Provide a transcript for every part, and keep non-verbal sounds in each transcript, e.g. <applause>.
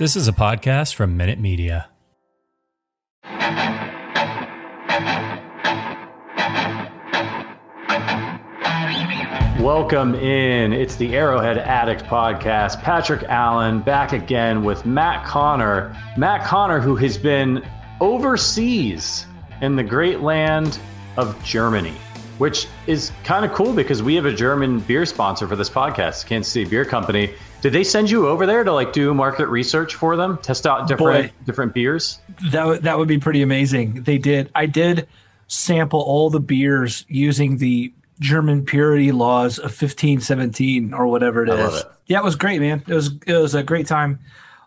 This is a podcast from Minute Media. Welcome in. It's the Arrowhead Addict podcast. Patrick Allen back again with Matt Connor. Matt Connor, who has been overseas in the great land of Germany, which is kind of cool because we have a German beer sponsor for this podcast, Kansas City Bier Company. Did they send you over there to like do market research for them, test out different Boy. different beers? That would- that would be pretty amazing. They did. I did sample all the beers using the German purity laws of 1517 or whatever it is. I love it. Yeah, it was great, man. It was it was a great time.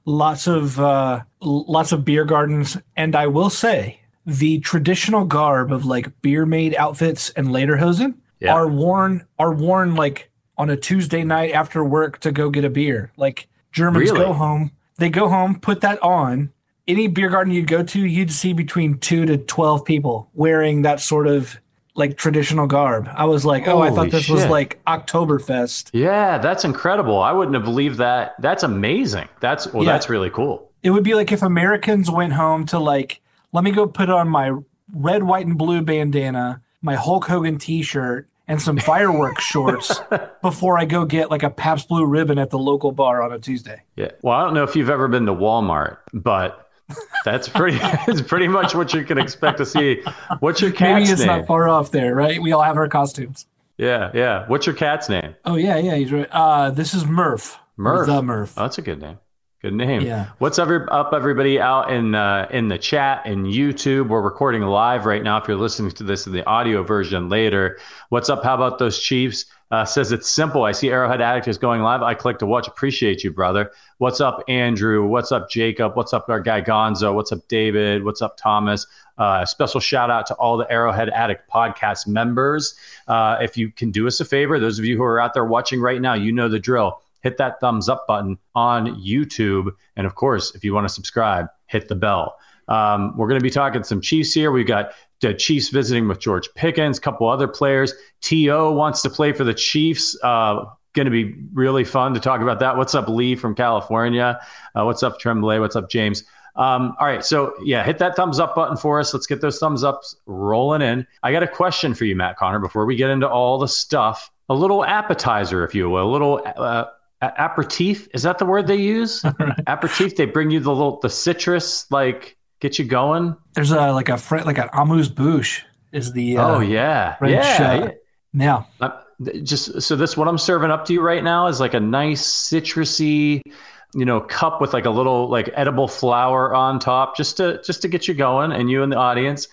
Lots of uh, lots of beer gardens, and I will say the traditional garb of like beer maid outfits and lederhosen Yeah. are worn are worn like on a Tuesday night after work to go get a beer. Like Germans Really? go home, they go home, put that on. Any beer garden you go to, you'd see between two to twelve people wearing that sort of like traditional garb. I was like, oh, I thought this was like Oktoberfest. Yeah, that's incredible. I wouldn't have believed that. That's amazing. That's well, Yeah. that's really cool. It would be like if Americans went home to like, let me go put on my red, white, and blue bandana, my Hulk Hogan T-shirt, and some <laughs> fireworks shorts before I go get like a Pabst Blue Ribbon at the local bar on a Tuesday. Yeah. Well, I don't know if you've ever been to Walmart, but that's pretty. <laughs> it's pretty much what you can expect to see. What's your Maybe cat's it's name? not far off there, right? We all have our costumes. Yeah, yeah. What's your cat's name? Oh yeah, yeah, he's right. Uh, this is Murph. Murph. The Murph. Oh, that's a good name. Good name. Yeah. What's every, up, everybody out in uh, in the chat and YouTube? We're recording live right now. If you're listening to this in the audio version later, what's up? How about those Chiefs? Uh, says it's simple. I see Arrowhead Addict is going live. I click to watch. Appreciate you, brother. What's up, Andrew? What's up, Jacob? What's up, our guy Gonzo? What's up, David? What's up, Thomas? Uh, special shout out to all the Arrowhead Addict podcast members. Uh, if you can do us a favor, those of you who are out there watching right now, you know the drill hit that thumbs up button on YouTube. And of course, if you want to subscribe, hit the bell. Um, we're going to be talking some Chiefs here. We've got the Chiefs visiting with George Pickens, a couple other players. T.O. wants to play for the Chiefs. Uh, going to be really fun to talk about that. What's up, Lee from California? Uh, what's up, Tremblay? What's up, James? Um, all right, so yeah, hit that thumbs up button for us. Let's get those thumbs ups rolling in. I got a question for you, Matt Connor, before we get into all the stuff. A little appetizer, if you will, a little uh, aperitif. Is that the word they use? <laughs> aperitif. They bring you the little the citrus, like get you going. There's a like a like an amuse bouche is the uh, oh yeah, French, yeah. uh, yeah. Uh, just so this what I'm serving up to you right now is like a nice citrusy, you know, cup with like a little like edible flower on top, just to just to get you going. And you and the audience,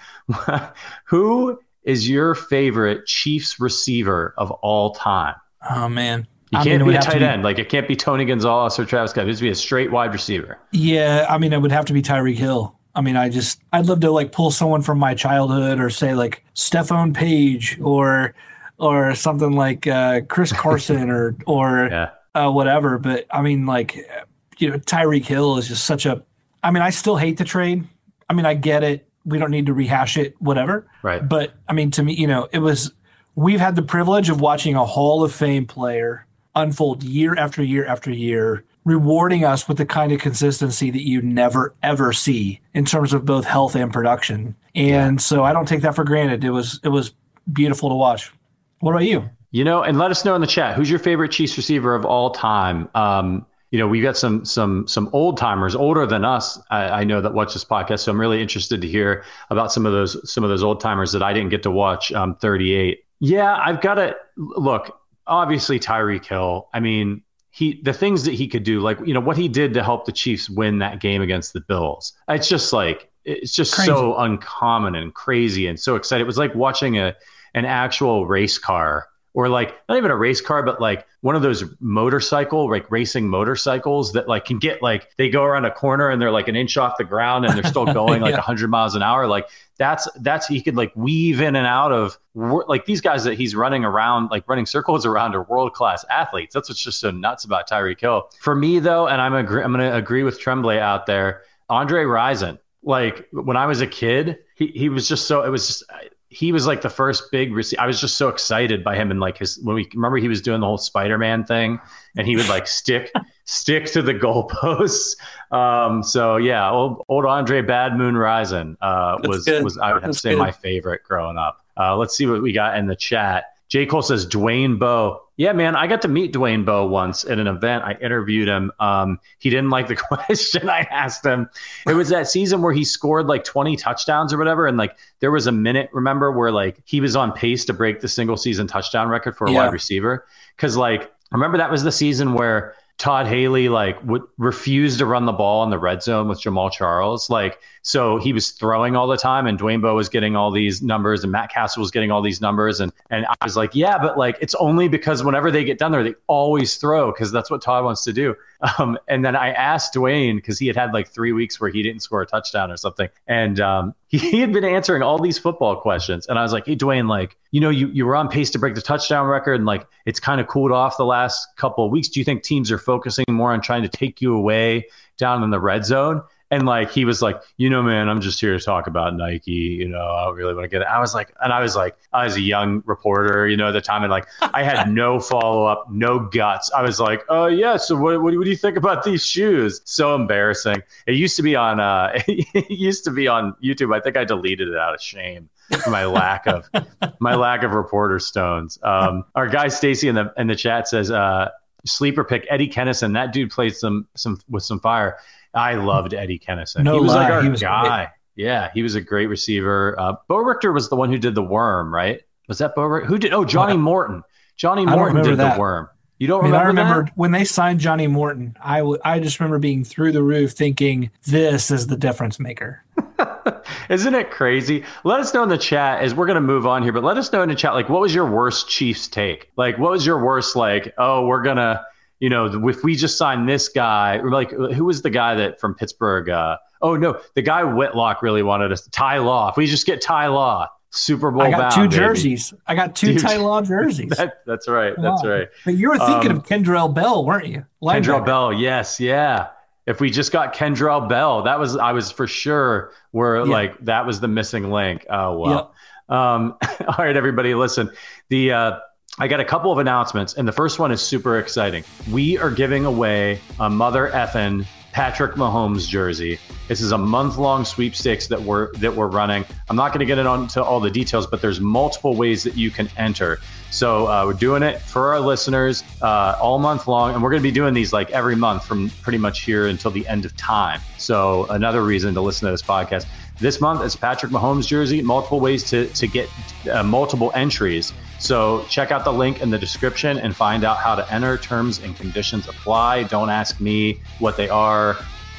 <laughs> who is your favorite Chiefs receiver of all time? Oh man, You I can't mean, be a tight be- end. Like it can't be Tony Gonzalez or Travis Scott. It has to be a straight wide receiver. Yeah, I mean, it would have to be Tyreek Hill. I mean, I just I'd love to like pull someone from my childhood, or say like Stephone Paige, or or something like uh, Carlos Carson, or <laughs> or Yeah. uh, whatever. But I mean, like you know, Tyreek Hill is just such a. I mean, I still hate the trade. I mean, I get it. We don't need to rehash it, whatever. Right. But I mean, to me, you know, it was. We've had the privilege of watching a Hall of Fame player unfold year after year after year, rewarding us with the kind of consistency that you never ever see in terms of both health and production. And so I don't take that for granted. It was it was beautiful to watch. What about you? You know, and let us know in the chat who's your favorite Chiefs receiver of all time. Um, you know, we've got some some some old timers, older than us. I, I, know that watch this podcast, so I'm really interested to hear about some of those some of those old timers that I didn't get to watch. Um, 38. Yeah, I've got to look. Obviously, Tyreek Hill. I mean, he the things that he could do, like you know what he did to help the Chiefs win that game against the Bills. It's just like it's just crazy. so uncommon and crazy and so exciting. It was like watching a an actual race car or like not even a race car, but like one of those motorcycle, like racing motorcycles that like can get like they go around a corner and they're like an inch off the ground and they're still <laughs> going like yeah. 100 miles an hour. Like that's that's he could like weave in and out of like these guys that he's running around, like running circles around, are world class athletes. That's what's just so nuts about Tyreek Hill. For me though, and I'm agree, I'm going to agree with Tremblay out there. Andre Rison, like when I was a kid, he, he was just so it was just he was like the first big. I was just so excited by him and like his when we remember he was doing the whole Spider-Man thing and he would like stick <laughs> stick to the goalposts. Um, so yeah, old, old Andre Bad Moon Rising uh, was was I would have That's to say good. my favorite growing up. Uh, let's see what we got in the chat. J. Cole says Dwayne Bowe. Yeah, man, I got to meet Dwayne Bowe once at an event. I interviewed him. Um, he didn't like the <laughs> question I asked him. It was that season where he scored like 20 touchdowns or whatever. And like there was a minute, remember, where like he was on pace to break the single season touchdown record for a yeah. wide receiver. Cause like, remember that was the season where Todd Haley like would refuse to run the ball in the red zone with Jamaal Charles. Like, so he was throwing all the time, and Dwayne Bowe was getting all these numbers, and Matt Cassel was getting all these numbers, and and I was like, yeah, but like it's only because whenever they get done there, they always throw because that's what Todd wants to do. <laughs> Um, and then I asked Dwayne because he had had like three weeks where he didn't score a touchdown or something, and um, he, <laughs> he had been answering all these football questions, and I was like, hey Dwayne, like you know you you were on pace to break the touchdown record, and like it's kind of cooled off the last couple of weeks. Do you think teams are focusing more on trying to take you away down in the red zone? And like he was like, you know, man, I'm just here to talk about Nike. You know, I don't really want to get it. I was like, and I was like, I was a young reporter, you know, at the time, and like I had no <laughs> follow up, no guts. I was like, oh yeah, so what, what, what, do you think about these shoes? So embarrassing. It used to be on, uh, <laughs> it used to be on YouTube. I think I deleted it out of shame my lack of <laughs> my lack of reporter stones. Um, our guy Stacy in the in the chat says, uh, sleeper pick Eddie Kennison. That dude played some some with some fire. I loved Eddie Kennison. No he was lie. like our he was guy. Great. Yeah, he was a great receiver. Uh, Bo Richter was the one who did the worm, right? Was that Bo Richter? Who did? Oh, Johnny Morton. Johnny Morton did that. the worm. You don't I mean, remember? I remember that? when they signed Johnny Morton. I, w- I just remember being through the roof, thinking this is the difference maker. <laughs> Isn't it crazy? Let us know in the chat as we're going to move on here, but let us know in the chat, like, what was your worst Chiefs take? Like, what was your worst, like, oh, we're going to you know, if we just sign this guy, like who was the guy that from Pittsburgh? Uh, oh no, the guy Whitlock really wanted us. Ty Law. If we just get Ty Law, Super Bowl. I got bound, two jerseys. Baby. I got two Dude, Ty Law <laughs> jerseys. That, that's right. That's right. But you were thinking um, of Kendrell Bell, weren't you? Linebacker. Kendrell Bell. Yes. Yeah. If we just got Kendrell Bell, that was I was for sure where yeah. like that was the missing link. Oh well. Yep. Um, <laughs> all right, everybody, listen. The uh, I got a couple of announcements, and the first one is super exciting. We are giving away a mother effin' Patrick Mahomes jersey. This is a month-long sweepstakes that we're that we're running. I'm not going to get into all the details, but there's multiple ways that you can enter. So uh, we're doing it for our listeners uh, all month long, and we're going to be doing these like every month from pretty much here until the end of time. So another reason to listen to this podcast. This month is Patrick Mahomes jersey. Multiple ways to to get uh, multiple entries. So check out the link in the description and find out how to enter. Terms and conditions apply. Don't ask me what they are.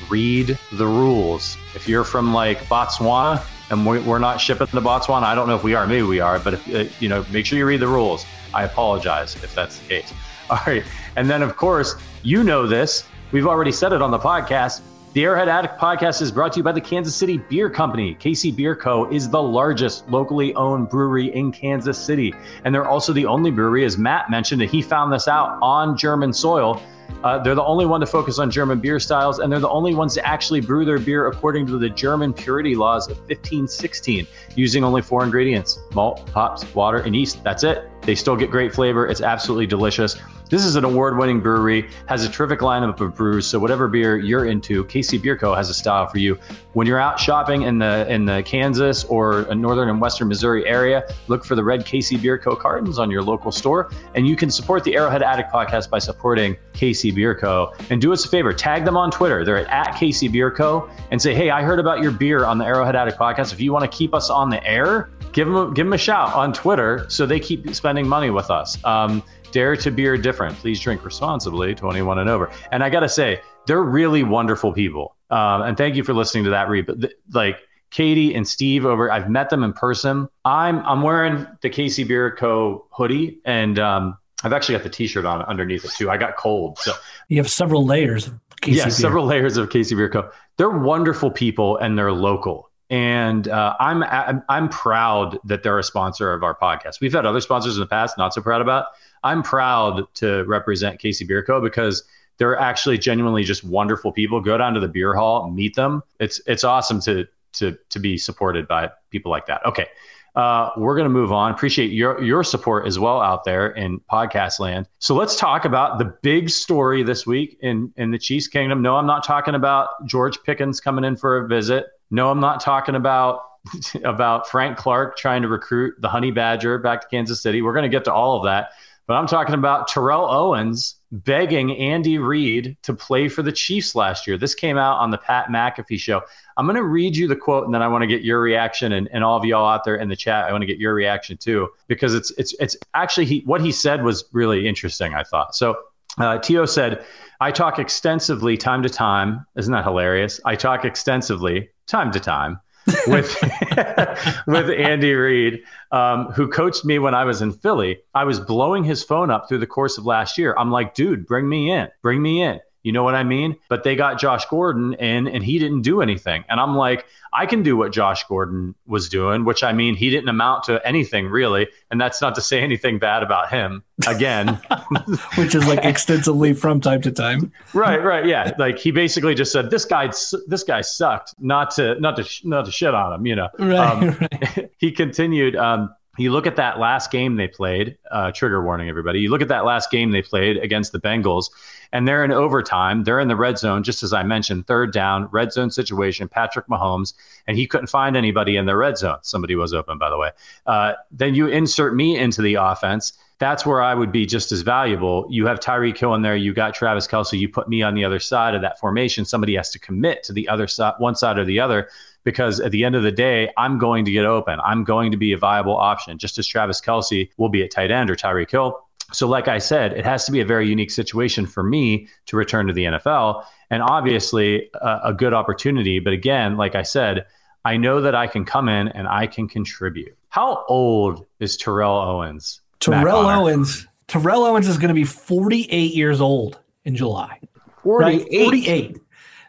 Read the rules. If you're from like Botswana and we're not shipping to Botswana, I don't know if we are. Maybe we are, but if uh, you know, make sure you read the rules. I apologize if that's the case. <laughs> All right, and then of course you know this. We've already said it on the podcast. The Arrowhead Addict podcast is brought to you by the Kansas City Bier Company. KC Bier Co. is the largest locally owned brewery in Kansas City. And they're also the only brewery, as Matt mentioned, that he found this out on German soil. Uh, they're the only one to focus on German beer styles, and they're the only ones to actually brew their beer according to the German purity laws of 1516, using only four ingredients malt, hops, water, and yeast. That's it. They still get great flavor. It's absolutely delicious. This is an award winning brewery, has a terrific lineup of brews. So, whatever beer you're into, KC Bier Co. has a style for you. When you're out shopping in the in the Kansas or northern and western Missouri area, look for the red KC Bier Co. cartons on your local store. And you can support the Arrowhead Addict podcast by supporting KC Bier Co. And do us a favor, tag them on Twitter. They're at, at KC Bier Co. and say, hey, I heard about your beer on the Arrowhead Addict podcast. If you want to keep us on the air, give them a, give them a shout on Twitter so they keep spending money with us. Um, Dare to beer different. Please drink responsibly, 21 and over. And I got to say, they're really wonderful people. Um, and thank you for listening to that read. But th- like Katie and Steve over, I've met them in person. I'm I'm wearing the KC Bier Co. hoodie, and um, I've actually got the T-shirt on underneath it too. I got cold, so you have several layers. Of KC yeah, beer. several layers of KC Bier Co. They're wonderful people, and they're local and uh, I'm, I'm I'm proud that they're a sponsor of our podcast. We've had other sponsors in the past, not so proud about. I'm proud to represent KC Bier Co. because they're actually genuinely just wonderful people. Go down to the beer hall, meet them. It's it's awesome to to to be supported by people like that. Okay. Uh, we're going to move on. Appreciate your your support as well out there in podcast land. So let's talk about the big story this week in in the Chiefs Kingdom. No, I'm not talking about George Pickens coming in for a visit. No, I'm not talking about <laughs> about Frank Clark trying to recruit the Honey Badger back to Kansas City. We're going to get to all of that. But I'm talking about Terrell Owens begging Andy Reid to play for the Chiefs last year. This came out on the Pat McAfee show. I'm going to read you the quote and then I want to get your reaction and, and all of y'all out there in the chat. I want to get your reaction too, because it's, it's, it's actually he, what he said was really interesting, I thought. So uh, T.O. said, I talk extensively time to time. Isn't that hilarious? I talk extensively time to time with <laughs> with Andy Reid, um, who coached me when I was in Philly. I was blowing his phone up through the course of last year. I'm like, dude, bring me in, bring me in. You know what I mean? But they got Josh Gordon in and he didn't do anything. And I'm like, I can do what Josh Gordon was doing, which I mean, he didn't amount to anything really. And that's not to say anything bad about him again, <laughs> which is like extensively from time to time. Right, right. Yeah. Like he basically just said, this guy, this guy sucked not to, not to, not to shit on him, you know? Right. Um, right. <laughs> he continued, um, you look at that last game they played, uh, trigger warning, everybody. You look at that last game they played against the Bengals, and they're in overtime. They're in the red zone, just as I mentioned, third down, red zone situation. Patrick Mahomes, and he couldn't find anybody in the red zone. Somebody was open, by the way. Uh, then you insert me into the offense. That's where I would be just as valuable. You have Tyreek Hill in there. You got Travis Kelce. You put me on the other side of that formation. Somebody has to commit to the other side, one side or the other because at the end of the day, I'm going to get open. I'm going to be a viable option, just as Travis Kelce will be at tight end or Tyreek Hill. So, like I said, it has to be a very unique situation for me to return to the NFL. And obviously, a, a good opportunity. But again, like I said, I know that I can come in and I can contribute. How old is Terrell Owens? Terrell Owens. Terrell Owens is going to be 48 years old in July. 48. Right? 48.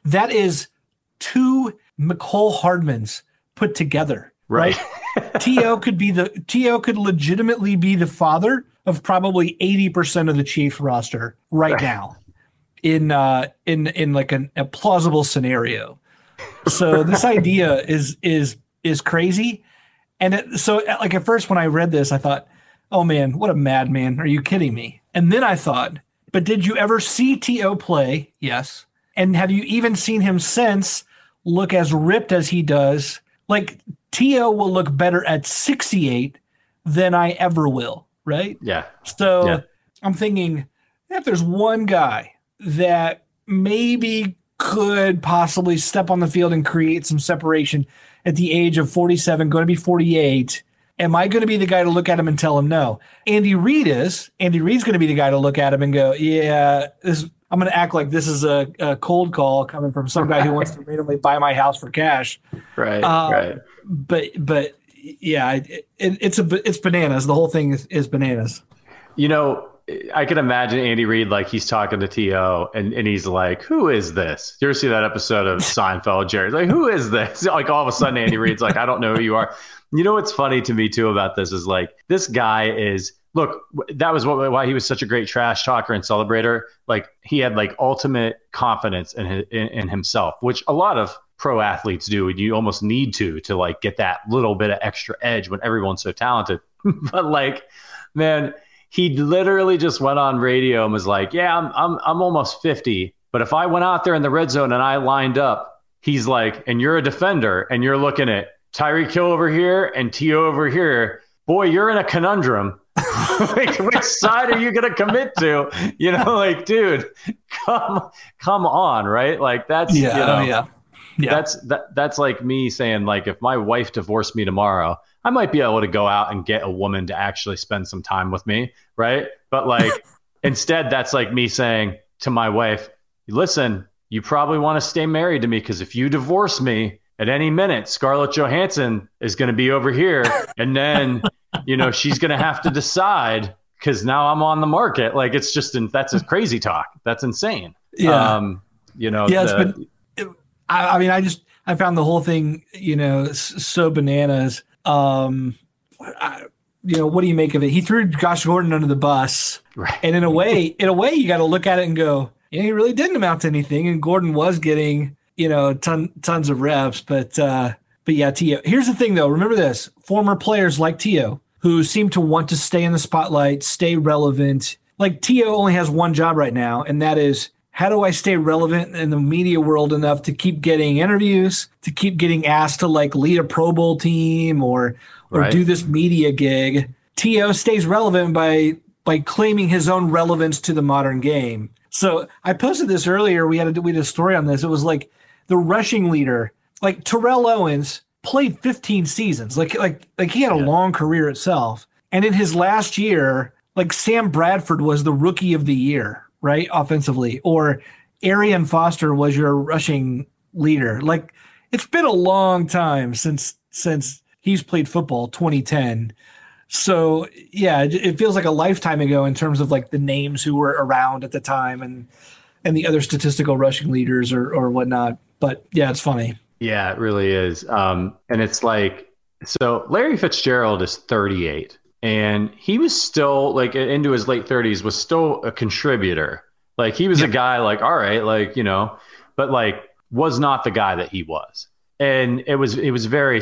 That is two Mecole Hardmans put together. Right. right? T.O. could be the T.O. could legitimately be the father of probably 80% of the Chief roster right, now in uh in in like an, a plausible scenario. So this idea is is is crazy. And it, so like at first when I read this I thought, "Oh man, what a madman. Are you kidding me?" And then I thought, "But did you ever see TO play?" Yes. And have you even seen him since look as ripped as he does? Like TO will look better at 68 than I ever will right? Yeah. So yeah. I'm thinking if there's one guy that maybe could possibly step on the field and create some separation at the age of 47, going to be 48. Am I going to be the guy to look at him and tell him no? Andy Reid is. Andy Reid's going to be the guy to look at him and go, yeah, this. I'm going to act like this is a, a cold call coming from some guy who wants to <laughs> randomly buy my house for cash. Right. Uh, right. But but yeah, it, it, it's a it's bananas. The whole thing is, is bananas. You know, I can imagine Andy Reid like he's talking to T.O. and, and he's like, "Who is this?" You ever see that episode of Seinfeld? Jerry's like, "Who is this?" <laughs> Like all of a sudden, Andy Reid's like, "I don't know who you are." You know what's funny to me too about this is like this guy is look that was what, why he was such a great trash talker and celebrator. Like he had like ultimate confidence in, in in himself, which a lot of pro athletes do and you almost need to to like get that little bit of extra edge when everyone's so talented <laughs> but like man he literally just went on radio and was like, "Yeah, I'm I'm I'm almost 50, but if I went out there in the red zone and I lined up, he's like, and you're a defender and you're looking at Tyreek Hill over here and T.O. over here, boy, you're in a conundrum." <laughs> like, which side are you going to commit to? You know, like, dude, <laughs> come, come on, right? Like, that's Yeah, you oh, know, yeah. Yeah. that's that that's like me saying like if my wife divorced me tomorrow i might be able to go out and get a woman to actually spend some time with me right but like <laughs> instead that's like me saying to my wife listen you probably want to stay married to me because if you divorce me at any minute scarlett johansson is going to be over here and then you know she's going to have to decide because now i'm on the market like it's just that's a crazy talk that's insane Yeah. um you know yeah, it's the- been. I, I mean, I just I found the whole thing, you know, so bananas. Um, I, you know, what do you make of it? He threw Josh Gordon under the bus, Right. and in a way, in a way, you got to look at it and go, yeah, he really didn't amount to anything. And Gordon was getting, you know, ton tons of reps, but uh, but yeah, Tio. Here's the thing, though. Remember this: former players like T.O. who seem to want to stay in the spotlight, stay relevant. Like T.O. only has one job right now, and that is how do I stay relevant in the media world enough to keep getting interviews, to keep getting asked to like lead a Pro Bowl team or or Right. do this media gig. T.O. stays relevant by by claiming his own relevance to the modern game. So I posted this earlier. We had a, we had a story on this. It was like the rushing leader, like Terrell Owens, played 15 seasons. Like like like he had a Yeah. long career itself. And in his last year, like Sam Bradford was the rookie of the year, right? Offensively. Or Arian Foster was your rushing leader. Like it's been a long time since since he's played football, 2010. So yeah, it, feels like a lifetime ago in terms of like the names who were around at the time and and the other statistical rushing leaders or or whatnot. But yeah, it's funny. Yeah, it really is. Um, and it's like, so Larry Fitzgerald is 38, and he was still like into his late 30s, was still a contributor. Like he was a guy, like all right, like you know, but like was not the guy that he was, and it was it was very,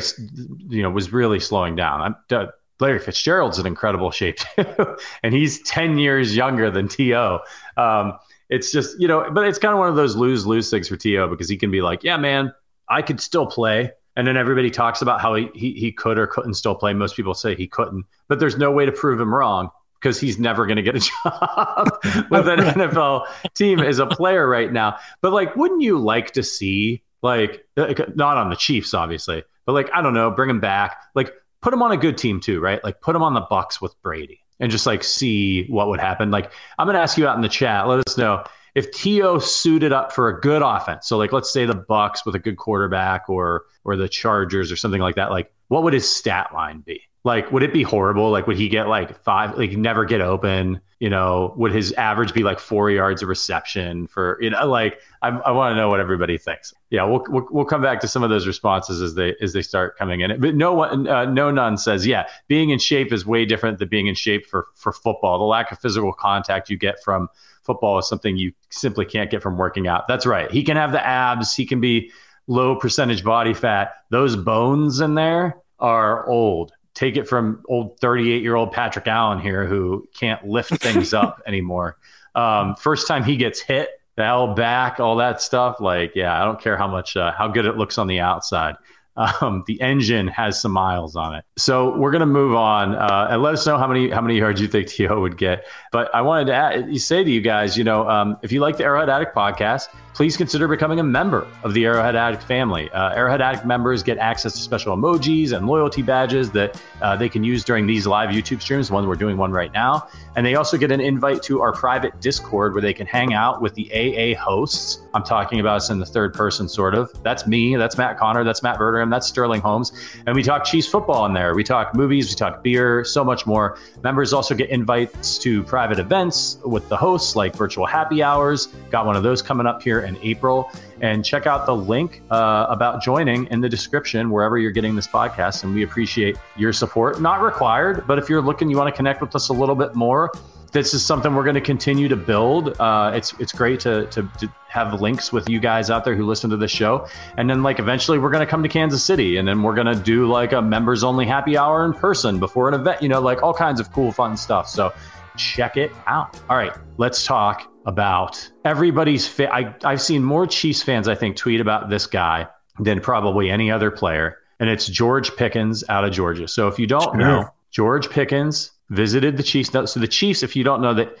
you know, was really slowing down. I'm, uh, Larry Fitzgerald's in incredible shape <laughs> and he's 10 years younger than To. Um, it's just you know, but it's kind of one of those lose lose things for T.O. because he can be like, yeah, man, I could still play. And then everybody talks about how he, he, he could or couldn't still play. Most people say he couldn't, but there's no way to prove him wrong because he's never going to get a <laughs> job with an NFL team as a player right now. But like, wouldn't you like to see like, like, not on the Chiefs, obviously, but like, I don't know, bring him back, like put him on a good team too, right? Like put him on the Bucks with Brady and just like see what would happen. Like I'm going to ask you out in the chat. Let us know if T.O. suited up for a good offense, so like let's say the Bucks with a good quarterback or or the Chargers or something like that, like what would his stat line be? Like would it be horrible? Like would he get like five like never get open? You know, would his average be like four yards of reception for you know like I, I want to know what everybody thinks. Yeah, we'll, we'll we'll come back to some of those responses as they as they start coming in. But no one uh, no none says yeah, being in shape is way different than being in shape for for football. The lack of physical contact you get from football is something you simply can't get from working out. That's right. He can have the abs, he can be low percentage body fat. Those bones in there are old. Take it from old 38 year old Patrick Allen here who can't lift things <laughs> up anymore. Um, first time he gets hit, the L back, all that stuff. Like, yeah, I don't care how much, uh, how good it looks on the outside. Um, the engine has some miles on it. So we're gonna move on uh, and let us know how many how many yards you think <laughs> T.O. would get. But I wanted to add, say to you guys, you know, um, if you like the Arrowhead Addict podcast, please consider becoming a member of the Arrowhead Addict family. Uh, Arrowhead Addict members get access to special emojis and loyalty badges that uh, they can use during these live YouTube streams. One we're doing one right now, and they also get an invite to our private Discord where they can hang out with the AA hosts. I'm talking about us in the third person, sort of. That's me. That's Matt Connor. That's Matt Verderame. That's Sterling Holmes. And we talk Chiefs football in there. We talk movies. We talk beer. So much more. Members also get invites to private events with the hosts, like virtual happy hours. Got one of those coming up here in April. And check out the link uh, about joining in the description wherever you're getting this podcast. And we appreciate your support. Not required, but if you're looking, you want to connect with us a little bit more, this is something we're going to continue to build. Uh, it's it's great to, to, to have links with you guys out there who listen to the show, and then like eventually we're going to come to Kansas City, and then we're going to do like a members only happy hour in person before an event. You know, like all kinds of cool fun stuff. So check it out. All right, let's talk about everybody's. Fa- I, I've seen more Chiefs fans, I think, tweet about this guy than probably any other player, and it's George Pickens out of Georgia. So if you don't know, George Pickens visited the Chiefs. So the Chiefs, if you don't know that,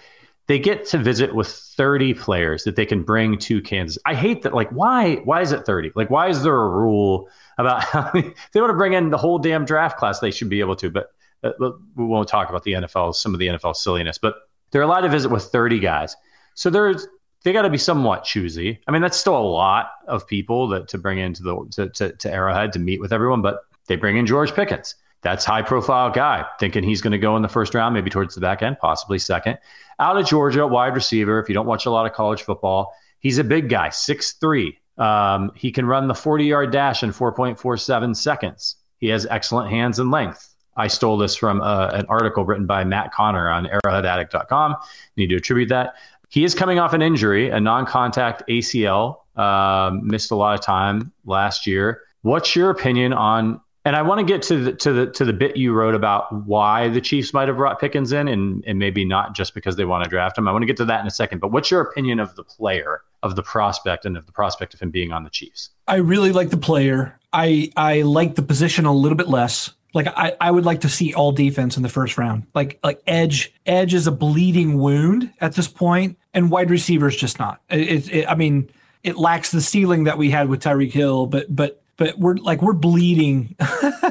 they get to visit with 30 players that they can bring to Kansas. I hate that. Like, why? Why is it 30? Like, why is there a rule about <laughs> how many, they want to bring in the whole damn draft class? They should be able to, but uh, we won't talk about the NFL, some of the NFL silliness. But they're allowed to visit with 30 guys. So there's they got to be somewhat choosy. I mean, that's still a lot of people that to bring into the to, to, to Arrowhead to meet with everyone, but they bring in George Pickens. That's high profile guy, thinking he's going to go in the first round, maybe towards the back end, possibly second. Out of Georgia, wide receiver. If you don't watch a lot of college football, he's a big guy, six three. Um, he can run the 40 yard dash in 4.47 seconds. He has excellent hands and length. I stole this from uh, an article written by Matt Connor on arrowheadaddict.com. Need to attribute that. He is coming off an injury, a non contact ACL, um, missed a lot of time last year. What's your opinion on and I want to get to the to the to the bit you wrote about why the Chiefs might have brought Pickens in, and and maybe not just because they want to draft him. I want to get to that in a second. But what's your opinion of the player, of the prospect, and of the prospect of him being on the Chiefs? I really like the player. I I like the position a little bit less. Like I, I would like to see all defense in the first round. Like like edge edge is a bleeding wound at this point, and wide receiver is just not. It, it, I mean, it lacks the ceiling that we had with Tyreek Hill, but but but we're like we're bleeding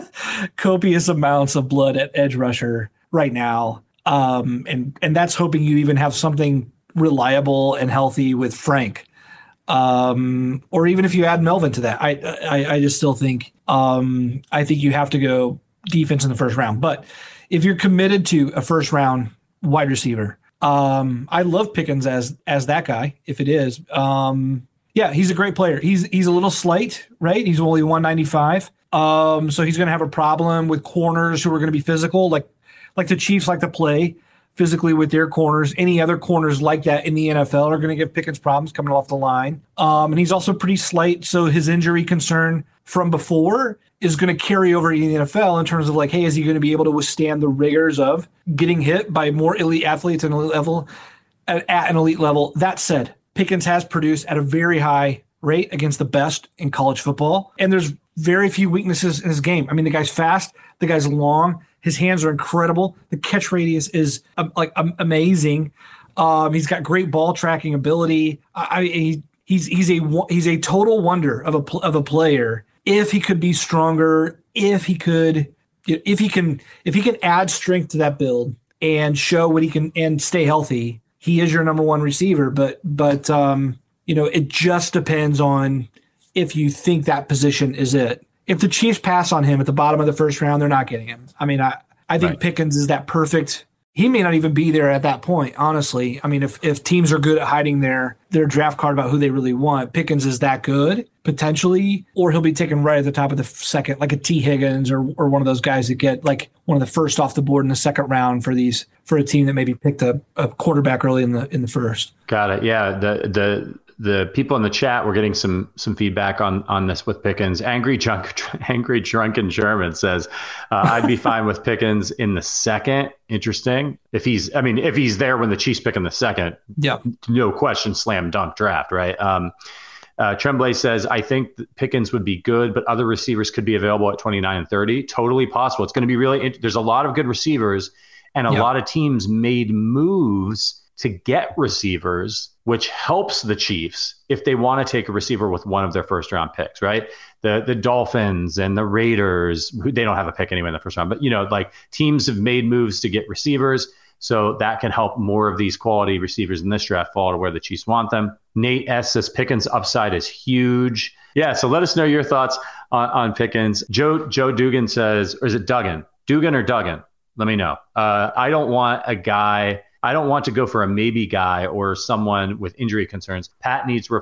<laughs> copious amounts of blood at edge rusher right now. Um, and and that's hoping you even have something reliable and healthy with Frank. Um, or even if you add Melvin to that, I I, I just still think um, I think you have to go defense in the first round. But if you're committed to a first round wide receiver, um, I love Pickens as as that guy. If it is, um, yeah, he's a great player. He's he's a little slight, right? He's only 195. Um, so he's going to have a problem with corners who are going to be physical, like like the Chiefs like to play physically with their corners. Any other corners like that in the NFL are going to give Pickens problems coming off the line. Um, and he's also pretty slight, so his injury concern from before is going to carry over in the NFL in terms of like, hey, is he going to be able to withstand the rigors of getting hit by more elite athletes at an elite level? At, at an elite level. That said, Pickens has produced at a very high rate against the best in college football. And there's very few weaknesses in his game. I mean, the guy's fast, the guy's long, his hands are incredible. The catch radius is um, like um, amazing. Um, he's got great ball tracking ability. I, he, he's he's a he's a total wonder of a of a player. If he could be stronger, if he could, if he can, if he can add strength to that build and show what he can and stay healthy, he is your number one receiver. But but um, you know, it just depends on if you think that position is it. If the Chiefs pass on him at the bottom of the first round, they're not getting him. I mean, I I think right. Pickens is that perfect he may not even be there at that point. Honestly, I mean, if if teams are good at hiding their their draft card about who they really want, Pickens is that good potentially, or he'll be taken right at the top of the second, like a T. Higgins or or one of those guys that get like one of the first off the board in the second round for these for a team that maybe picked a, a quarterback early in the in the first. Got it. Yeah. The the the people in the chat were getting some some feedback on on this with Pickens. Angry drunk, <laughs> angry drunken German says, uh, "I'd be <laughs> fine with Pickens in the second. Interesting. If he's, I mean, if he's there when the Chiefs pick in the second, yeah, no question, slam dunk draft, right? Um, uh, Tremblay says, I think Pickens would be good, but other receivers could be available at 29 and 30. Totally possible. It's going to be really, there's a lot of good receivers, and a yeah. lot of teams made moves to get receivers which helps the Chiefs if they want to take a receiver with one of their first round picks, right? The the Dolphins and the Raiders, who they don't have a pick anyway in the first round, but you know, like teams have made moves to get receivers. So that can help more of these quality receivers in this draft fall to where the Chiefs want them. Nate S says Pickens upside is huge. Yeah, so let us know your thoughts on, on Pickens. Joe Joe Dugan says, or is it Duggan? Dugan or Duggan? Let me know. Uh, I don't want a guy I don't want to go for a maybe guy or someone with injury concerns. Pat needs re-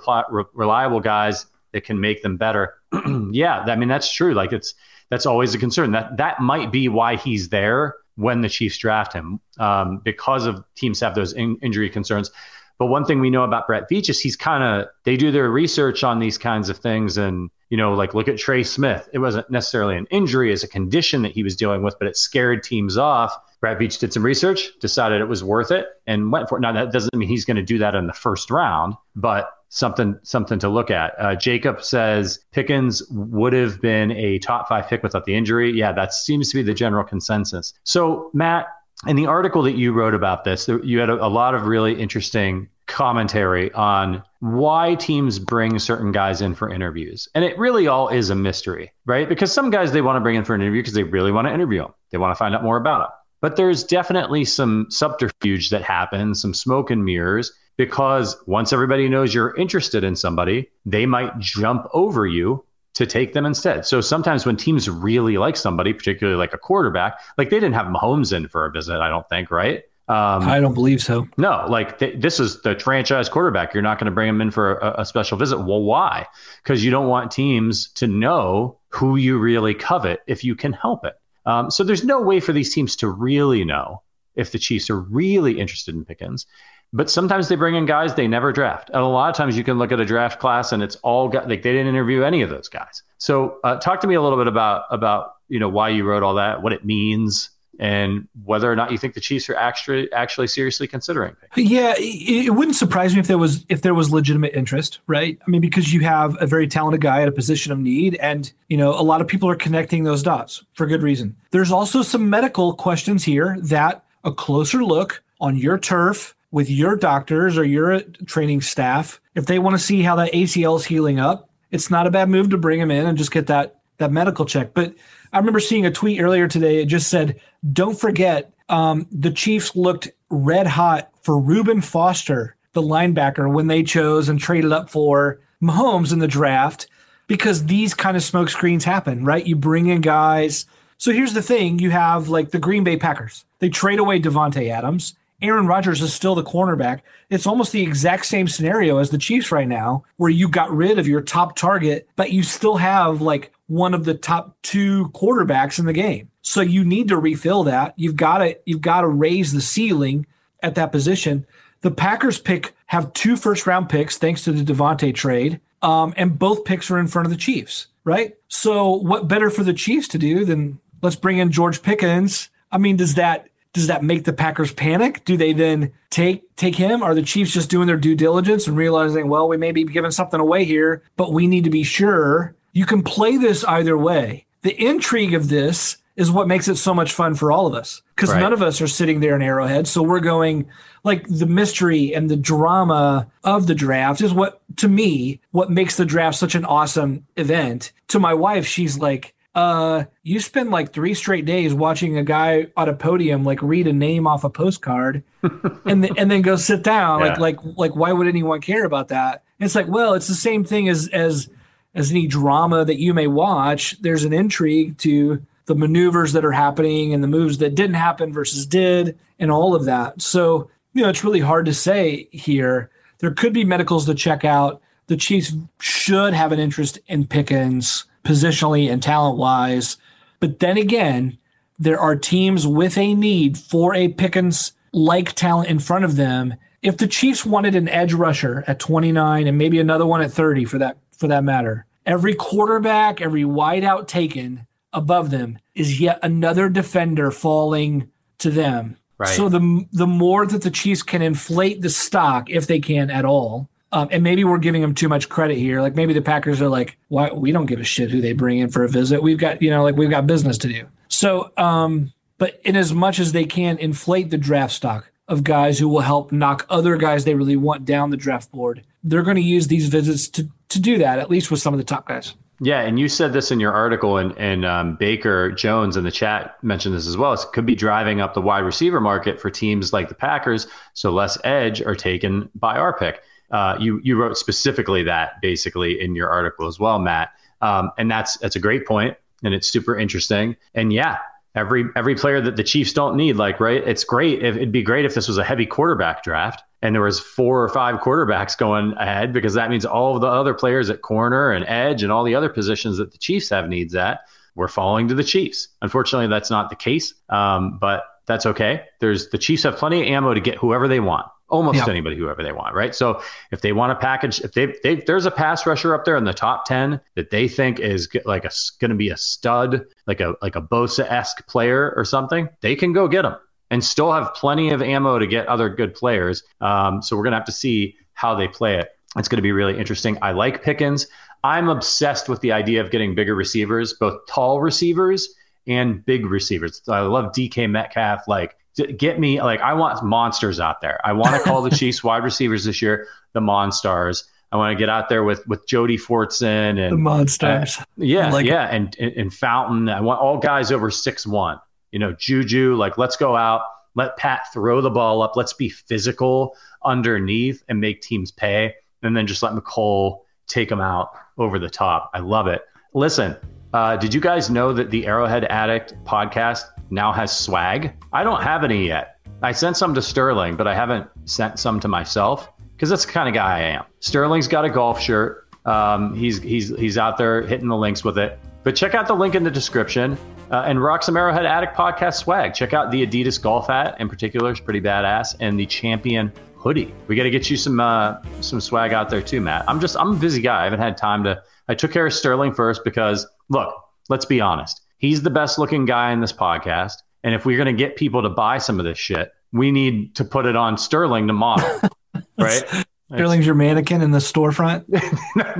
reliable guys that can make them better. <clears throat> yeah, I mean that's true. Like it's that's always a concern. That that might be why he's there when the Chiefs draft him um, because of teams have those in- injury concerns. But one thing we know about Brett Veach is he's kind of they do their research on these kinds of things and you know like look at Trey Smith. It wasn't necessarily an injury as a condition that he was dealing with, but it scared teams off Brett Veach did some research, decided it was worth it, and went for it. Now that doesn't mean he's going to do that in the first round, but something something to look at. Uh, Jacob says Pickens would have been a top five pick without the injury. Yeah, that seems to be the general consensus. So Matt, in the article that you wrote about this, you had a, a lot of really interesting commentary on why teams bring certain guys in for interviews. And it really all is a mystery, right? Because some guys they want to bring in for an interview because they really want to interview them. They want to find out more about them. But there's definitely some subterfuge that happens, some smoke and mirrors, because once everybody knows you're interested in somebody, they might jump over you to take them instead. So sometimes when teams really like somebody, particularly like a quarterback, like they didn't have Mahomes in for a visit, I don't think, right? Um, I don't believe so. No, like th- this is the franchise quarterback. You're not going to bring him in for a, a special visit. Well, why? Because you don't want teams to know who you really covet if you can help it. Um, so there's no way for these teams to really know if the Chiefs are really interested in Pickens. But sometimes they bring in guys they never draft. And a lot of times you can look at a draft class and it's all got like they didn't interview any of those guys. So uh, talk to me a little bit about about you know why you wrote all that, what it means, and whether or not you think the Chiefs are actually actually seriously considering. Yeah, it, wouldn't surprise me if there was if there was legitimate interest, right? I mean, because you have a very talented guy at a position of need, and you know a lot of people are connecting those dots for good reason. There's also some medical questions here that a closer look on your turf with your doctors or your training staff, if they want to see how that ACL is healing up, it's not a bad move to bring him in and just get that that medical check. But I remember seeing a tweet earlier today. It just said, "Don't forget, um, the Chiefs looked red hot for Reuben Foster, the linebacker, when they chose and traded up for Mahomes in the draft, because these kind of smoke screens happen, right? You bring in guys. So here's the thing: you have like the Green Bay Packers. They trade away Davante Adams. Aaron Rodgers is still the cornerback. It's almost the exact same scenario as the Chiefs right now, where you got rid of your top target, but you still have like one of the top two quarterbacks in the game. So you need to refill that. You've got to you've got to raise the ceiling at that position. The Packers pick have two first round picks thanks to the Davante trade, um, and both picks are in front of the Chiefs. Right. So what better for the Chiefs to do than let's bring in George Pickens? I mean, does that does that make the Packers panic? Do they then take take him? Are the Chiefs just doing their due diligence and realizing, well, we may be giving something away here, but we need to be sure? You can play this either way. The intrigue of this is what makes it so much fun for all of us because right. none of us are sitting there in Arrowhead. So we're going like the mystery and the drama of the draft is what, to me, what makes the draft such an awesome event. To my wife, she's like, uh, you spend like three straight days watching a guy on a podium like read a name off a postcard, <laughs> and th- and then go sit down. Yeah. Like like like why would anyone care about that? And it's like well, it's the same thing as as as any drama that you may watch. There's an intrigue to the maneuvers that are happening and the moves that didn't happen versus did, and all of that. So you know, it's really hard to say here. There could be medicals to check out. The Chiefs should have an interest in Pickens positionally and talent wise. But then again, there are teams with a need for a Pickens like talent in front of them. If the Chiefs wanted an edge rusher at 29 and maybe another one at 30 for that for that matter, every quarterback, every wideout taken above them is yet another defender falling to them. Right. So the the more that the Chiefs can inflate the stock, if they can at all, um, and maybe we're giving them too much credit here. Like maybe the Packers are like, why we don't give a shit who they bring in for a visit. We've got, you know, like we've got business to do. So, um, but in as much as they can inflate the draft stock of guys who will help knock other guys they really want down the draft board, they're going to use these visits to to do that, at least with some of the top guys. Yeah, and you said this in your article, and, and um, Baker Jones in the chat mentioned this as well. It could be driving up the wide receiver market for teams like the Packers, so less edge are taken by our pick. Uh, you you wrote specifically that basically in your article as well, Matt. Um, and that's that's a great point, and it's super interesting. And yeah, every every player that the Chiefs don't need, like right, it's great. If, it'd be great if this was a heavy quarterback draft and there was four or five quarterbacks going ahead because that means all of the other players at corner and edge and all the other positions that the Chiefs have needs at we're falling to the Chiefs. Unfortunately, that's not the case, um, but that's okay. There's the Chiefs have plenty of ammo to get whoever they want almost yeah. anybody, whoever they want, right? So if they want to package, if they, they there's a pass rusher up there in the top ten that they think is like a going to be a stud, like a like a Bosa esque player or something, they can go get them. and still have plenty of ammo to get other good players. Um, so we're going to have to see how they play it. It's going to be really interesting. I like Pickens. I'm obsessed with the idea of getting bigger receivers, both tall receivers and big receivers. I love DK Metcalf. Like, get me, like, I want monsters out there. I want to call the <laughs> Chiefs wide receivers this year the Monstars. I want to get out there with with Jody Fortson and the Monstars. Uh, yeah, like yeah, and, and, and Fountain. I want all guys over six one. You know, Juju. Like, let's go out. Let Pat throw the ball up. Let's be physical underneath and make teams pay, and then just let Mecole take them out over the top. I love it. Listen, uh, did you guys know that the Arrowhead Addict podcast now has swag? I don't have any yet. I sent some to Sterling, but I haven't sent some to myself because that's the kind of guy I am. Sterling's got a golf shirt. Um, he's he's he's out there hitting the links with it. But check out the link in the description uh, and some Arrowhead Addict podcast swag. Check out the Adidas golf hat in particular; it's pretty badass, and the Champion hoodie. We got to get you some uh, some swag out there too, Matt. I'm just I'm a busy guy. I haven't had time to. I took care of Sterling first because look, let's be honest. He's the best looking guy in this podcast, and if we're going to get people to buy some of this shit, we need to put it on Sterling to model, <laughs> right? Sterling's your mannequin in the storefront.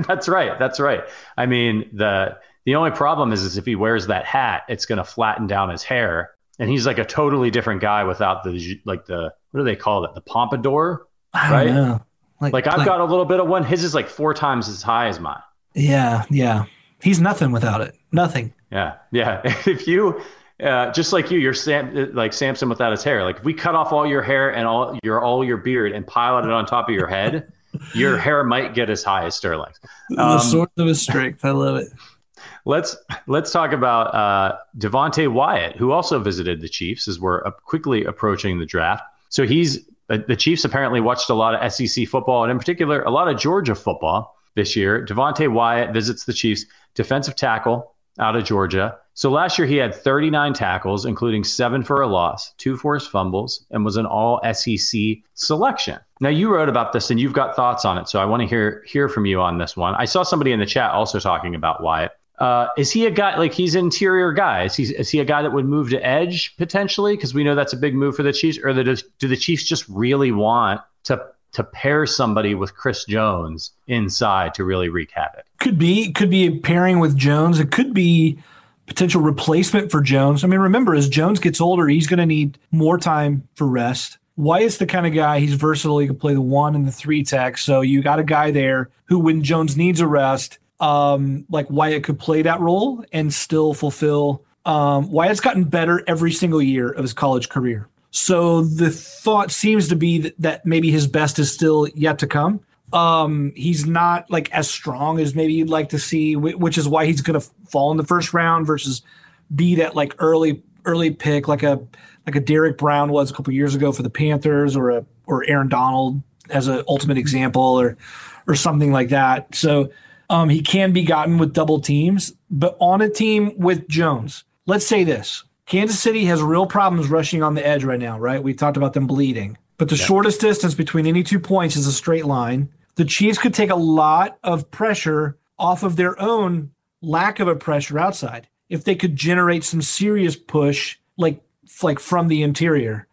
<laughs> that's right. That's right. I mean the the only problem is, is if he wears that hat, it's going to flatten down his hair, and he's like a totally different guy without the like the what do they call it? The pompadour, right? Like, like I've like, got a little bit of one. His is like four times as high as mine. Yeah, yeah. He's nothing without it. Nothing. Yeah, yeah. <laughs> If you uh, just like you, you're Sam, like Samson without his hair. Like if we cut off all your hair and all your all your beard and pile it on top of your head, <laughs> your hair might get as high as Sterling's. Um, the source of his strength. I love it. Let's let's talk about uh, Devonte Wyatt, who also visited the Chiefs as we're quickly approaching the draft. So he's uh, the Chiefs apparently watched a lot of SEC football and in particular a lot of Georgia football this year. Devonte Wyatt visits the Chiefs defensive tackle out of Georgia. So last year he had 39 tackles, including seven for a loss, two forced fumbles, and was an all SEC selection. Now you wrote about this and you've got thoughts on it, so I want to hear hear from you on this one. I saw somebody in the chat also talking about Wyatt. Uh, is he a guy like he's interior guy? Is he is he a guy that would move to edge potentially? Because we know that's a big move for the Chiefs. Or the, do the Chiefs just really want to to pair somebody with Chris Jones inside to really wreak havoc? Could be could be a pairing with Jones. It could be potential replacement for Jones. I mean, remember as Jones gets older, he's going to need more time for rest. Wyatt's the kind of guy he's versatile. He can play the one and the three tech. So you got a guy there who, when Jones needs a rest, um, like Wyatt could play that role and still fulfill. Um, Wyatt's gotten better every single year of his college career. So the thought seems to be that, that maybe his best is still yet to come. Um, he's not like as strong as maybe you'd like to see, which is why he's going to fall in the first round versus be that like early early pick, like a like a Derrick Brown was a couple years ago for the Panthers, or a or Aaron Donald as an ultimate example, or or something like that. So um, he can be gotten with double teams, but on a team with Jones, let's say this Kansas City has real problems rushing on the edge right now, right? We talked about them bleeding, but the yeah. shortest distance between any two points is a straight line. The Chiefs could take a lot of pressure off of their own lack of a pressure outside if they could generate some serious push, like like from the interior.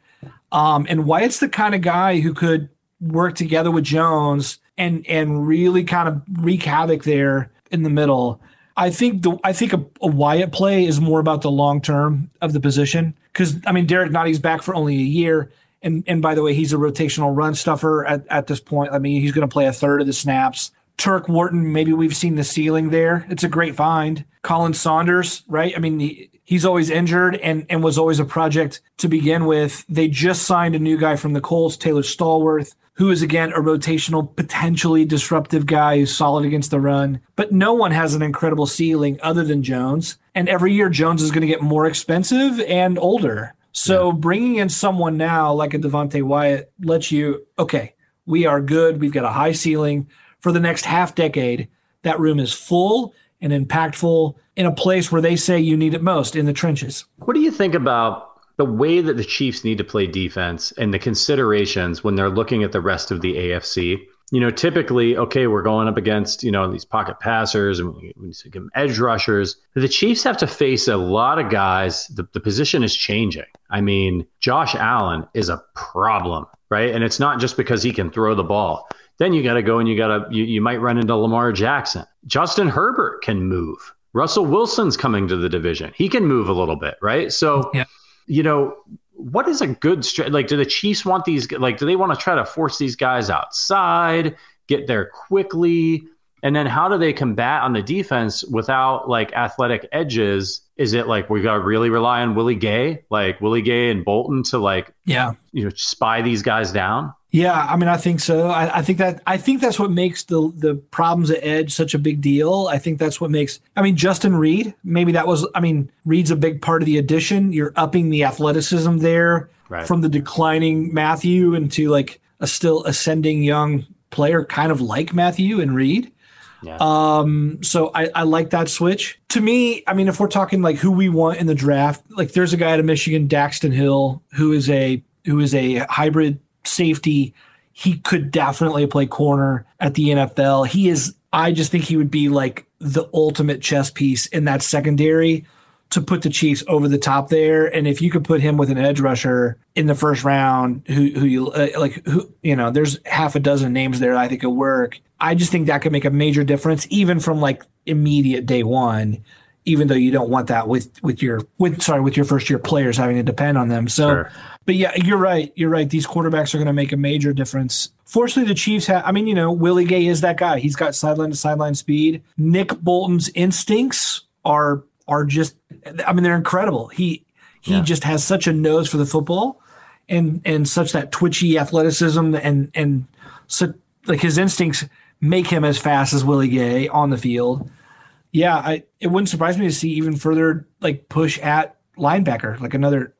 Um, and Wyatt's the kind of guy who could work together with Jones and and really kind of wreak havoc there in the middle. I think the I think a, a Wyatt play is more about the long term of the position because I mean Derrick Nnadi's back for only a year, and and by the way he's a rotational run stuffer at, at this point. I mean he's going to play a third of the snaps. Turk Wharton, maybe we've seen the ceiling there. It's a great find. Colin Saunders, right? I mean, he, he's always injured and, and was always a project to begin with. They just signed a new guy from the Colts, Taylor Stallworth who is again a rotational, potentially disruptive guy who's solid against the run. But no one has an incredible ceiling other than Jones. And every year, Jones is going to get more expensive and older. So yeah. bringing in someone now like a Devonte Wyatt lets you, okay, we are good. We've got a high ceiling for the next half decade. That room is full and impactful in a place where they say you need it most in the trenches. What do you think about the way that the Chiefs need to play defense and the considerations when they're looking at the rest of the AFC. you know, typically, okay, we're going up against, you know, these pocket passers and we, we give them edge rushers. The Chiefs have to face a lot of guys. The, the position is changing. I mean, Josh Allen is a problem, right? And it's not just because he can throw the ball. Then you got to go and you got to, you, you might run into Lamar Jackson. Justin Herbert can move. Russell Wilson's coming to the division. He can move a little bit, right? So, yeah. You know, what is a good strat? Like, do the Chiefs want these? Like, do they want to try to force these guys outside, get there quickly, and then how do they combat on the defense without like athletic edges? Is it like we got to really rely on Willie Gay, like Willie Gay and Bolton, to like, yeah, you know, spy these guys down? Yeah, I mean, I think so. I, I, think that I think that's what makes the the problems at edge such a big deal. I think that's what makes. I mean, Justin Reid. Maybe that was. I mean, Reid's a big part of the addition. You're upping the athleticism there right. from the declining Mathieu into like a still ascending young player, kind of like Mathieu and Reid. Yeah. Um, so I, I like that switch. To me, I mean, if we're talking like who we want in the draft, like there's a guy out of Michigan, Daxton Hill, who is a who is a hybrid safety. He could definitely play corner at the NFL. He is, I just think he would be like the ultimate chess piece in that secondary to put the Chiefs over the top there. And if you could put him with an edge rusher in the first round, who who you uh, like, who you know, there's half a dozen names there I think could work. I just think that could make a major difference, even from like immediate day one. Even though you don't want that with with your with sorry with your first year players having to depend on them. So sure. But yeah, you're right. You're right. These quarterbacks are going to make a major difference. Fortunately, the Chiefs have, I mean, you know, Willie Gay is that guy. He's got sideline to sideline speed. Nick Bolton's instincts are, are just, I mean, they're incredible. He, he yeah. just has such a nose for the football and, and such that twitchy athleticism and, and so like his instincts make him as fast as Willie Gay on the field. Yeah, I, it wouldn't surprise me to see even further like push at linebacker, like another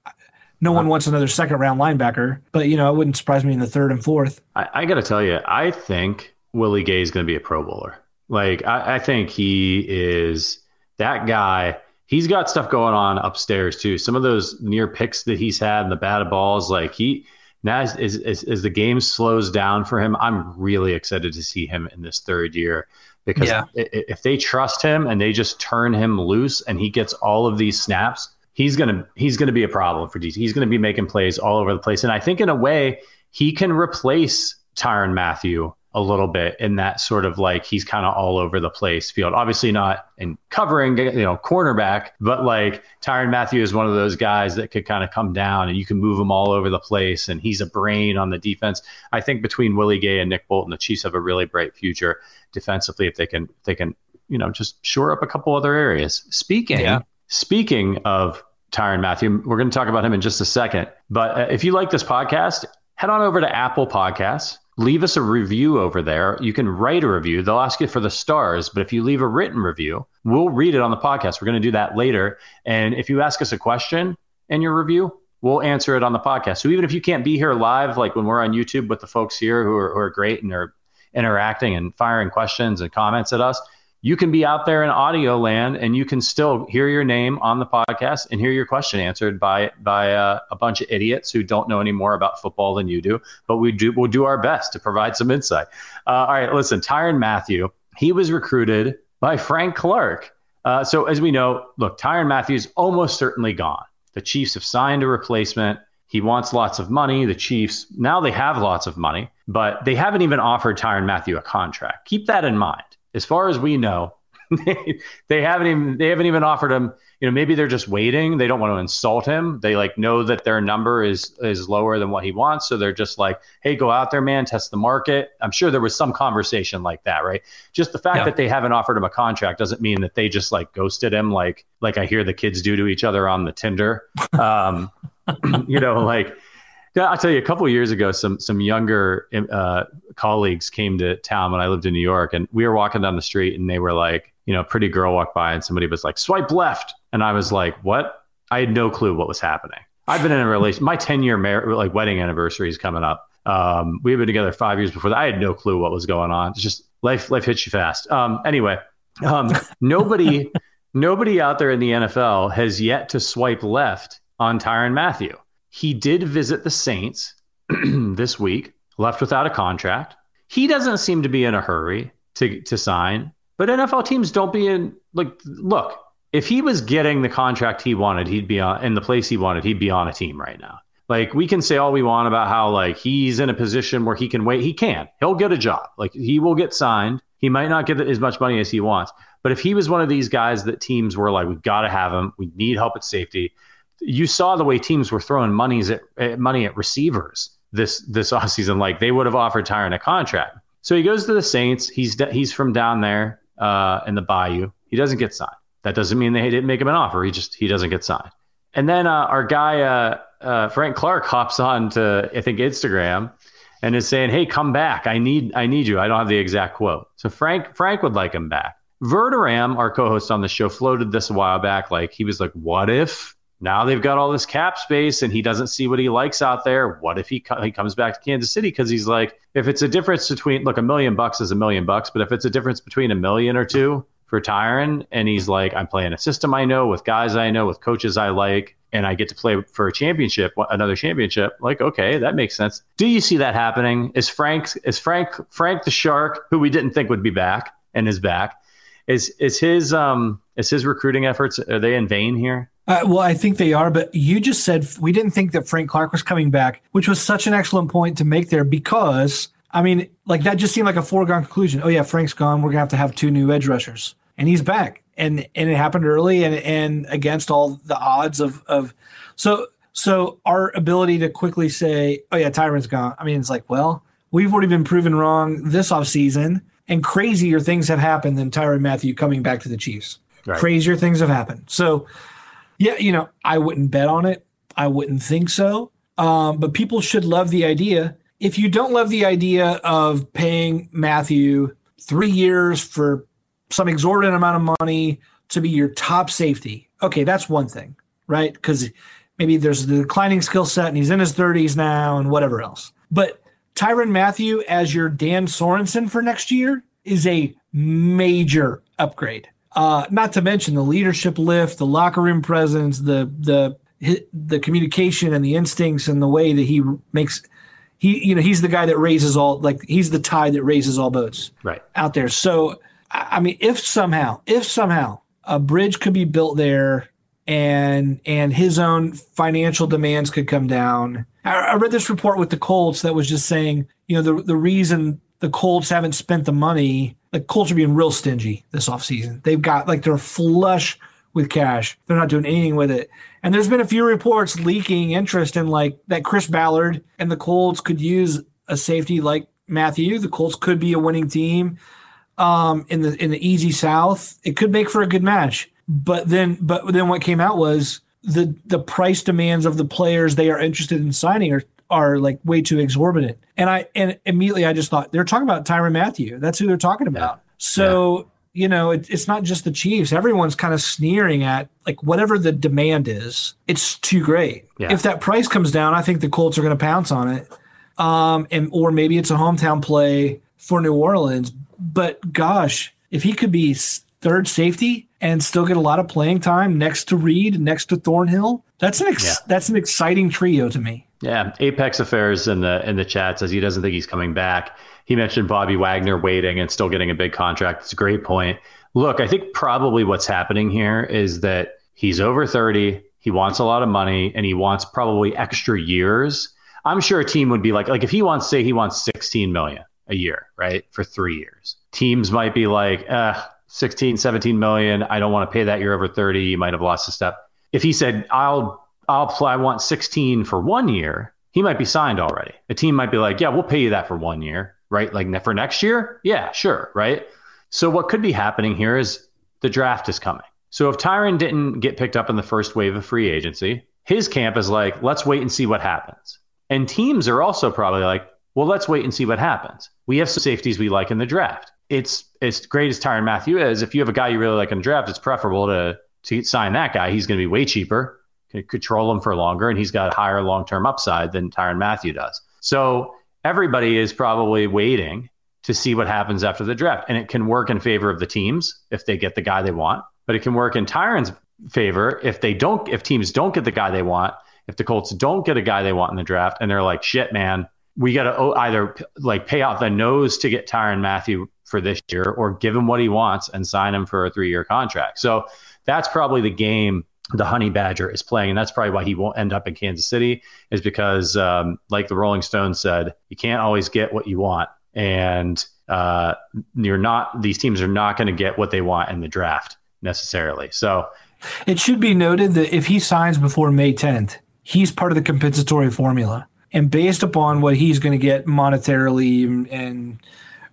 no one uh, wants another second round linebacker, but you know, it wouldn't surprise me in the third and fourth. I, I got to tell you, I think Willie Gay is going to be a Pro Bowler. Like, I, I, think he is that guy. He's got stuff going on upstairs too. Some of those near picks that he's had and the batted balls, like he now as, as, as the game slows down for him, I'm really excited to see him in this third year because yeah. if they trust him and they just turn him loose and he gets all of these snaps, he's gonna he's gonna be a problem for DC. He's gonna be making plays all over the place, and I think in a way he can replace Tyrann Mathieu a little bit in that sort of like he's kind of all over the place field. Obviously not in covering, you know, cornerback, but like Tyrann Mathieu is one of those guys that could kind of come down and you can move him all over the place. And he's a brain on the defense. I think between Willie Gay and Nick Bolton, the Chiefs have a really bright future defensively if they can they can you know just shore up a couple other areas. Speaking yeah. speaking of Tyrann Mathieu. We're going to talk about him in just a second. But uh, if you like this podcast, head on over to Apple Podcasts. Leave us a review over there. You can write a review. They'll ask you for the stars, but if you leave a written review, we'll read it on the podcast. We're going to do that later. And if you ask us a question in your review, we'll answer it on the podcast. So even if you can't be here live, like when we're on YouTube with the folks here who are, who are great and are interacting and firing questions and comments at us, you can be out there in audio land and you can still hear your name on the podcast and hear your question answered by by uh, a bunch of idiots who don't know any more about football than you do. But we do we'll do our best to provide some insight. Uh, all right, listen, Tyrann Mathieu, he was recruited by Frank Clark. Uh, so as we know, look, Mathieu is almost certainly gone. The Chiefs have signed a replacement. He wants lots of money. The Chiefs now they have lots of money, but they haven't even offered Tyrann Mathieu a contract. Keep that in mind as far as we know, <laughs> they, haven't even they haven't even offered him. You know, maybe they're just waiting. They don't want to insult him. They like know that their number is is lower than what he wants, so they're just like, "Hey, go out there, man, test the market." I'm sure there was some conversation like that, right? Just the fact yeah. that they haven't offered him a contract doesn't mean that they just like ghosted him, like like I hear the kids do to each other on the Tinder. <laughs> Um, <clears throat> you know, like yeah, I'll tell you, a couple years ago, some some younger uh, colleagues came to town when I lived in New York, and we were walking down the street, and they were like, you know, a pretty girl walked by, and somebody was like, "Swipe left," and I was like, "What?" I had no clue what was happening. I've been in a relation. My ten year mar- like wedding anniversary is coming up. Um, we've been together five years before that. I had no clue what was going on. It's just life life hits you fast. Um, anyway, um, nobody <laughs> nobody out there in the NFL has yet to swipe left on Tyrann Mathieu. He did visit the Saints <clears throat> this week, left without a contract. He doesn't seem to be in a hurry to to sign, but NFL teams don't be in like look, if he was getting the contract he wanted, he'd be on in the place he wanted, he'd be on a team right now. Like we can say all we want about how like he's in a position where he can wait. He can. He'll get a job. Like he will get signed. He might not get as much money as he wants. But if he was one of these guys that teams were like, we've got to have him. We need help at safety. You saw the way teams were throwing monies at, money at receivers this this <laughs> offseason. Like they would have offered Tyrann a contract. So he goes to the Saints. He's he's from down there uh, in the Bayou. He doesn't get signed. That doesn't mean they didn't make him an offer. He just he doesn't get signed. And then uh, our guy uh, uh, Frank Clark <laughs> hops on to I think Instagram and is saying, "Hey, come back. I need I need you." I don't have the exact quote. So Frank Frank would like him back. Verderame, our co-host on the show, floated this a while back. Like he was like, "What if now they've got all this cap space and he doesn't see what he likes out there? What if he co- he comes back to Kansas City because he's like, if it's a difference between look, a million bucks is a million bucks, but if it's a difference between a million or two for Tyrann, and he's like, I'm playing a system I know with guys I know with coaches I like." and I get to play for a championship, another championship, like okay, that makes sense. Do you see that happening? Is Frank is Frank Frank the Shark, who we didn't think would be back and is back? Is is his um is his recruiting efforts are they in vain here? Uh, well, I think they are, but you just said we didn't think that Frank Clark was coming back, which was such an excellent point to make there because I mean, like that just seemed like a foregone conclusion. Oh yeah, Frank's gone. We're gonna have to have two new edge rushers, and he's back and and it happened early and and against all the odds of of so so our ability to quickly say oh yeah Tyrann's gone I mean it's like well we've already been proven wrong this off season and crazier things have happened than Tyrann Mathieu coming back to the Chiefs right. crazier things have happened so yeah you know I wouldn't bet on it I wouldn't think so um, but people should love the idea if you don't love the idea of paying Mathieu three years for some exorbitant amount of money to be your top safety. Okay, that's one thing, right? Because maybe there's the declining skill set and he's in his 30s now and whatever else. But Tyrann Mathieu as your Dan Sorensen for next year is a major upgrade. Uh, not to mention the leadership lift, the locker room presence, the the the communication and the instincts and the way that he makes he you know he's the guy that raises all like he's the tide that raises all boats right out there. So I mean, if somehow, if somehow a bridge could be built there and and his own financial demands could come down. I, I read this report with the Colts that was just saying, you know, the the reason the Colts haven't spent the money, The Colts are being real stingy this offseason. They've got like they're flush with cash. They're not doing anything with it. And there's been a few reports leaking interest in like that Chris Ballard and the Colts could use a safety like Mathieu. The Colts could be a winning team um, in the in the easy South, it could make for a good match. But then, but then what came out was the the price demands of the players they are interested in signing are are like way too exorbitant. And I and immediately I just thought they're talking about Tyrann Mathieu. That's who they're talking about. So. Yeah. You know, it, it's not just the Chiefs. Everyone's kind of sneering at like whatever the demand is. It's too great. Yeah. If that price comes down, I think the Colts are going to pounce on it. Um, and or maybe it's a hometown play for New Orleans but gosh, if he could be third safety and still get a lot of playing time next to Reid, next to Thornhill, that's an ex- yeah. that's an exciting trio to me. Yeah, Apex Affairs in the in the chat says he doesn't think he's coming back. He mentioned Bobby Wagner waiting and still getting a big contract. It's a great point. Look, I think probably what's happening here is that he's over 30, he wants a lot of money, and he wants probably extra years. I'm sure a team would be like, like if he wants, say he wants 16 million a year, right? For three years. Teams might be like, uh, 16, 17 million. I don't want to pay that year over 30. You might have lost a step. If he said, I'll, I'll I want 16 for one year, he might be signed already. A team might be like, yeah, we'll pay you that for one year, right? Like for next year? Yeah, sure, right? So what could be happening here is the draft is coming. So if Tyrann didn't get picked up in the first wave of free agency, his camp is like, let's wait and see what happens. And teams are also probably like, well, let's wait and see what happens. We have some safeties we like in the draft. It's as great as Tyrann Mathieu is. If you have a guy you really like in the draft, it's preferable to to sign that guy. He's going to be way cheaper, control him for longer, and he's got higher long term upside than Tyrann Mathieu does. So everybody is probably waiting to see what happens after the draft, and it can work in favor of the teams if they get the guy they want, but it can work in Tyrann's favor if they don't. If teams don't get the guy they want, if the Colts don't get a guy they want in the draft, and they're like, "Shit, man, we got to either like pay out the nose to get Tyrann Mathieu for this year or give him what he wants and sign him for a three year contract. So that's probably the game the Honey Badger is playing. And that's probably why he won't end up in Kansas City, is because, um, like the Rolling Stones said, you can't always get what you want. And uh, you're not, these teams are not going to get what they want in the draft necessarily. So it should be noted that if he signs before May 10th, he's part of the compensatory formula. And based upon what he's going to get monetarily and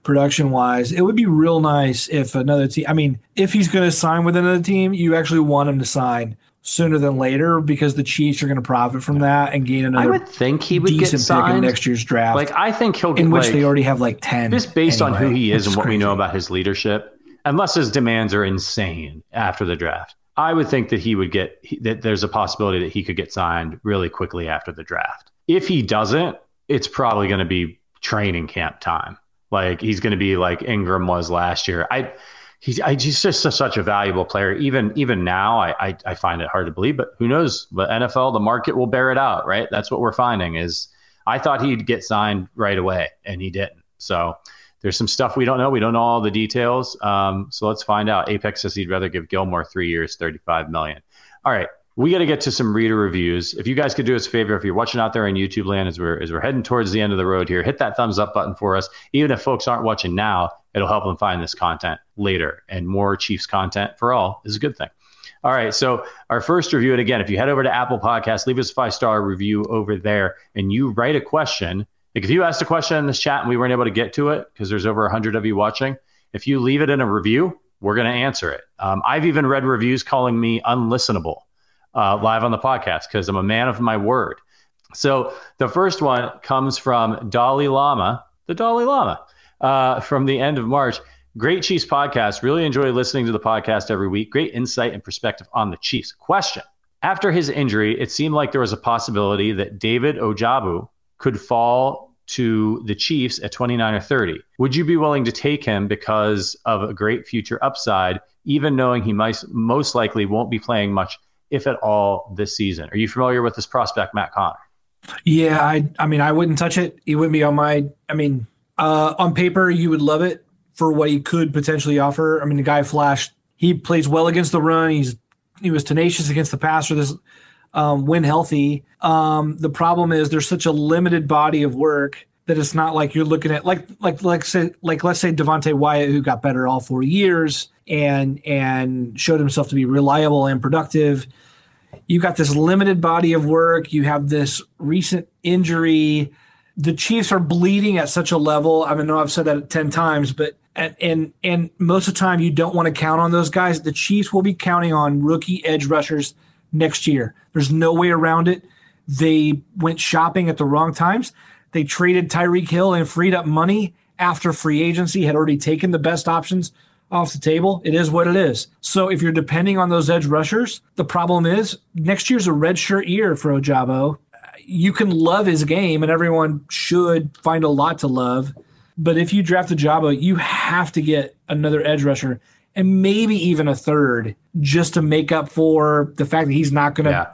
production wise, it would be real nice if another team, I mean, if he's going to sign with another team, you actually want him to sign sooner than later because the Chiefs are going to profit from that and gain another. I would think he would get signed in next year's draft. Like I think he'll get in which like, they already have like ten. Just based anyway, on who he is and what crazy. we know about his leadership, unless his demands are insane after the draft. I would think that he would get that there's a possibility that he could get signed really quickly after the draft. If he doesn't, it's probably going to be training camp time. Like he's going to be like Ingram was last year. I he's I, he's just a, such a valuable player. Even even now, I, I, I find it hard to believe. But who knows? But NFL, the market will bear it out, right? That's what we're finding. Is I thought he'd get signed right away, and he didn't. So there's some stuff we don't know. We don't know all the details. Um, so let's find out. Apex says he'd rather give Gilmore three years, 35 million. All right. We got to get to some reader reviews. If you guys could do us a favor, if you're watching out there on YouTube land as we're as we're heading towards the end of the road here, hit that thumbs up button for us. Even if folks aren't watching now, it'll help them find this content later. And more Chiefs content for all is a good thing. All right. So our first review, and again, if you head over to Apple Podcasts, leave us a five star review over there, and you write a question. Like if you asked a question in this chat and we weren't able to get to it because there's over 100 of you watching, if you leave it in a review, we're going to answer it. Um, I've even read reviews calling me unlistenable uh, live on the podcast because I'm a man of my word. So the first one comes from Dalai Lama, the Dalai Lama, uh, from the end of March. Great Chiefs podcast. Really enjoy listening to the podcast every week. Great insight and perspective on the Chiefs. Question After his injury, it seemed like there was a possibility that David Ojabo could fall to the Chiefs at 29 or 30. Would you be willing to take him because of a great future upside, even knowing he might, most likely won't be playing much, if at all, this season? Are you familiar with this prospect, Matt Connor? Yeah, I I mean I wouldn't touch it. He wouldn't be on my I mean, uh, on paper you would love it for what he could potentially offer. I mean the guy flashed he plays well against the run. He's he was tenacious against the passer this um, when healthy. Um, the problem is there's such a limited body of work that it's not like you're looking at like like like say like let's say Devonte Wyatt who got better all four years and and showed himself to be reliable and productive you got this limited body of work. You have this recent injury. The Chiefs are bleeding at such a level. I mean, I know I've said that 10 times, but and, and and most of the time you don't want to count on those guys. The Chiefs will be counting on rookie edge rushers next year. There's no way around it. They went shopping at the wrong times. They traded Tyreek Hill and freed up money after free agency had already taken the best options off the table. It is what it is. So if you're depending on those edge rushers, the problem is next year's a red shirt year for Ojabo. You can love his game, and everyone should find a lot to love. But if you draft Ojabo, you have to get another edge rusher and maybe even a third just to make up for the fact that he's not going to. Yeah.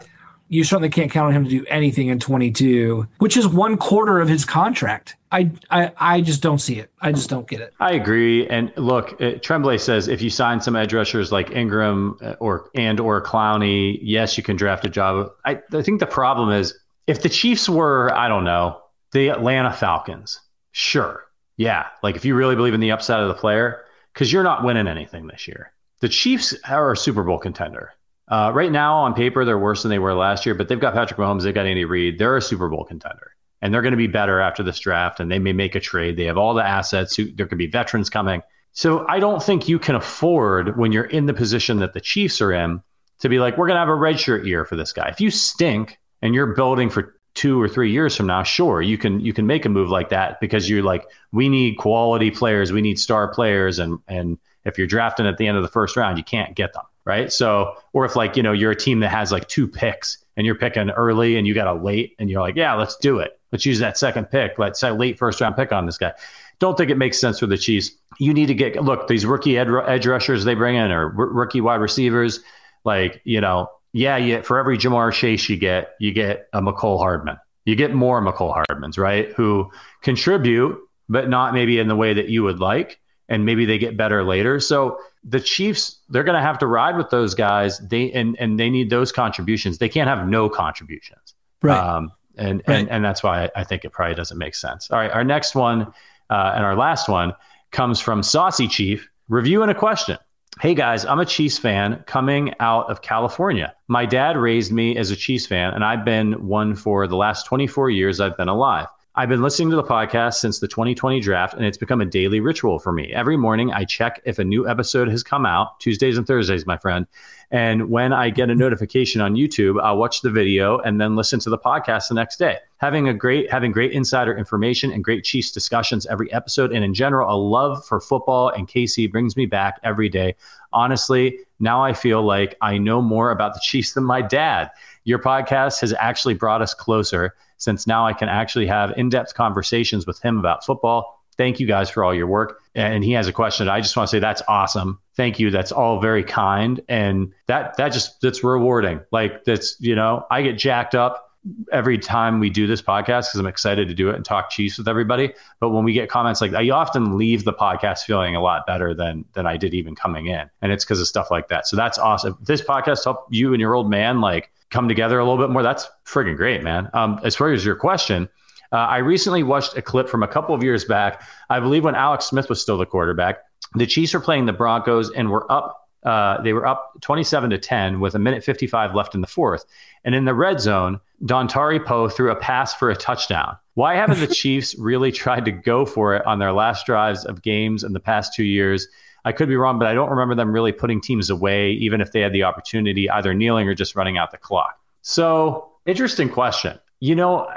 You certainly can't count on him to do anything in 22, which is one quarter of his contract. I, I, I just don't see it. I just don't get it. I agree. And look, uh, Tremblay says if you sign some edge rushers like Ingram uh, or and or Clowney, yes, you can draft Ojabo. I, I think the problem is if the Chiefs were, I don't know, the Atlanta Falcons, sure, yeah, like if you really believe in the upside of the player, because you're not winning anything this year. The Chiefs are a Super Bowl contender. Uh, right now, on paper, they're worse than they were last year, but they've got Patrick Mahomes, they've got Andy Reid. They're a Super Bowl contender, and they're going to be better after this draft. And they may make a trade. They have all the assets. There could be veterans coming. So I don't think you can afford when you're in the position that the Chiefs are in to be like, we're going to have a redshirt year for this guy. If you stink and you're building for two or three years from now, sure, you can you can make a move like that because you're like, we need quality players, we need star players, and and if you're drafting at the end of the first round, you can't get them right? So, or if like, you know, you're a team that has like two picks and you're picking early and you got a late and you're like, yeah, let's do it. Let's use that second pick. Let's say late first round pick on this guy. Don't think it makes sense for the Chiefs. You need to get, look, these rookie ed, edge rushers they bring in or r- rookie wide receivers, like, you know, yeah, yeah, for every Ja'Marr Chase you get, you get a Mecole Hardman. You get more Mecole Hardmans, right? Who contribute, but not maybe in the way that you would like. And maybe they get better later. So the Chiefs, they're going to have to ride with those guys. They and and they need those contributions. They can't have no contributions. Right. Um, and, Right. and and that's why I think it probably doesn't make sense. All right, our next one uh, and our last one comes from Saucy Chief. Review and a question. Hey guys, I'm a Chiefs fan coming out of California. My dad raised me as a Chiefs fan, and I've been one for the last 24 years I've been alive. I've been listening to the podcast since the 2020 draft, and it's become a daily ritual for me. Every morning, I check if a new episode has come out, Tuesdays and Thursdays, my friend. And when I get a notification on YouTube, I'll watch the video and then listen to the podcast the next day. Having a great having great insider information and great Chiefs discussions every episode, and in general, a love for football and KC brings me back every day. Honestly, now I feel like I know more about the Chiefs than my dad. Your podcast has actually brought us closer since now I can actually have in-depth conversations with him about football. Thank you guys for all your work. And he has a question. I just want to say that's awesome. Thank you. That's all very kind. And that that just that's rewarding. Like that's, you know, I get jacked up every time we do this podcast because I'm excited to do it and talk Chiefs with everybody. But when we get comments like that, you often leave the podcast feeling a lot better than than I did even coming in. And it's because of stuff like that. So that's awesome. This podcast helped you and your old man like come together a little bit more. That's friggin' great, man. Um, as far as your question, uh, I recently watched a clip from a couple of years back. I believe when Alex Smith was still the quarterback, the Chiefs were playing the Broncos and were up. Uh, they were up 27 to 10 with a minute 55 left in the fourth. And in the red zone, Dontari Poe threw a pass for a touchdown. Why haven't the <laughs> Chiefs really tried to go for it on their last drives of games in the past two years? I could be wrong, but I don't remember them really putting teams away, even if they had the opportunity, either kneeling or just running out the clock. So, interesting question. You know,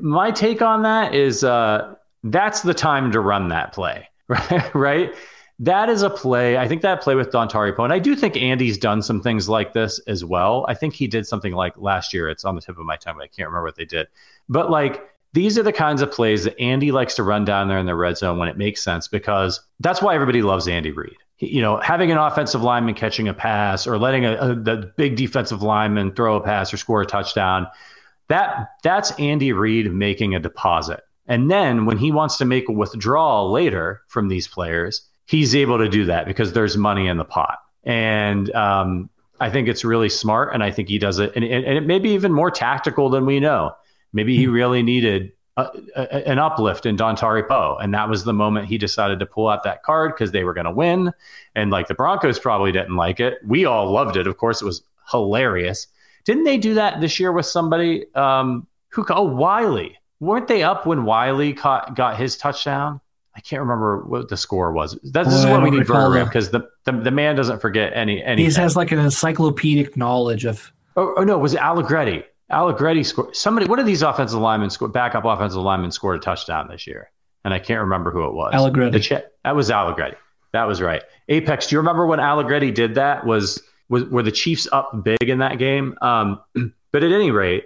my take on that is uh, that's the time to run that play, right? <laughs> right? That is a play. I think that play with Dontari Poe, and I do think Andy's done some things like this as well. I think he did something like last year. It's on the tip of my tongue, but I can't remember what they did. But like these are the kinds of plays that Andy likes to run down there in the red zone when it makes sense because that's why everybody loves Andy Reid. You know, having an offensive lineman catching a pass or letting a, a the big defensive lineman throw a pass or score a touchdown, that that's Andy Reid making a deposit. And then when he wants to make a withdrawal later from these players, he's able to do that because there's money in the pot. And um, I think it's really smart, and I think he does it, and, and it may be even more tactical than we know. Maybe he really needed a, a, an uplift in Dontari Poe, and that was the moment he decided to pull out that card because they were going to win, and like the Broncos probably didn't like it. We all loved it. Of course, it was hilarious. Didn't they do that this year with somebody um, who? Oh, Wylie. Weren't they up when Wylie caught, got his touchdown? I can't remember what the score was. That's, this is where we need that. because the, the the man doesn't forget any any. He has like an encyclopedic knowledge of. Oh, oh no, was it Allegretti? Allegretti scored. Somebody, one of these offensive linemen scored. Backup offensive linemen scored a touchdown this year, and I can't remember who it was. Allegretti. That was Allegretti. That was right. Apex. Do you remember when Allegretti did that? Was was were the Chiefs up big in that game? Um, <clears throat> but at any rate,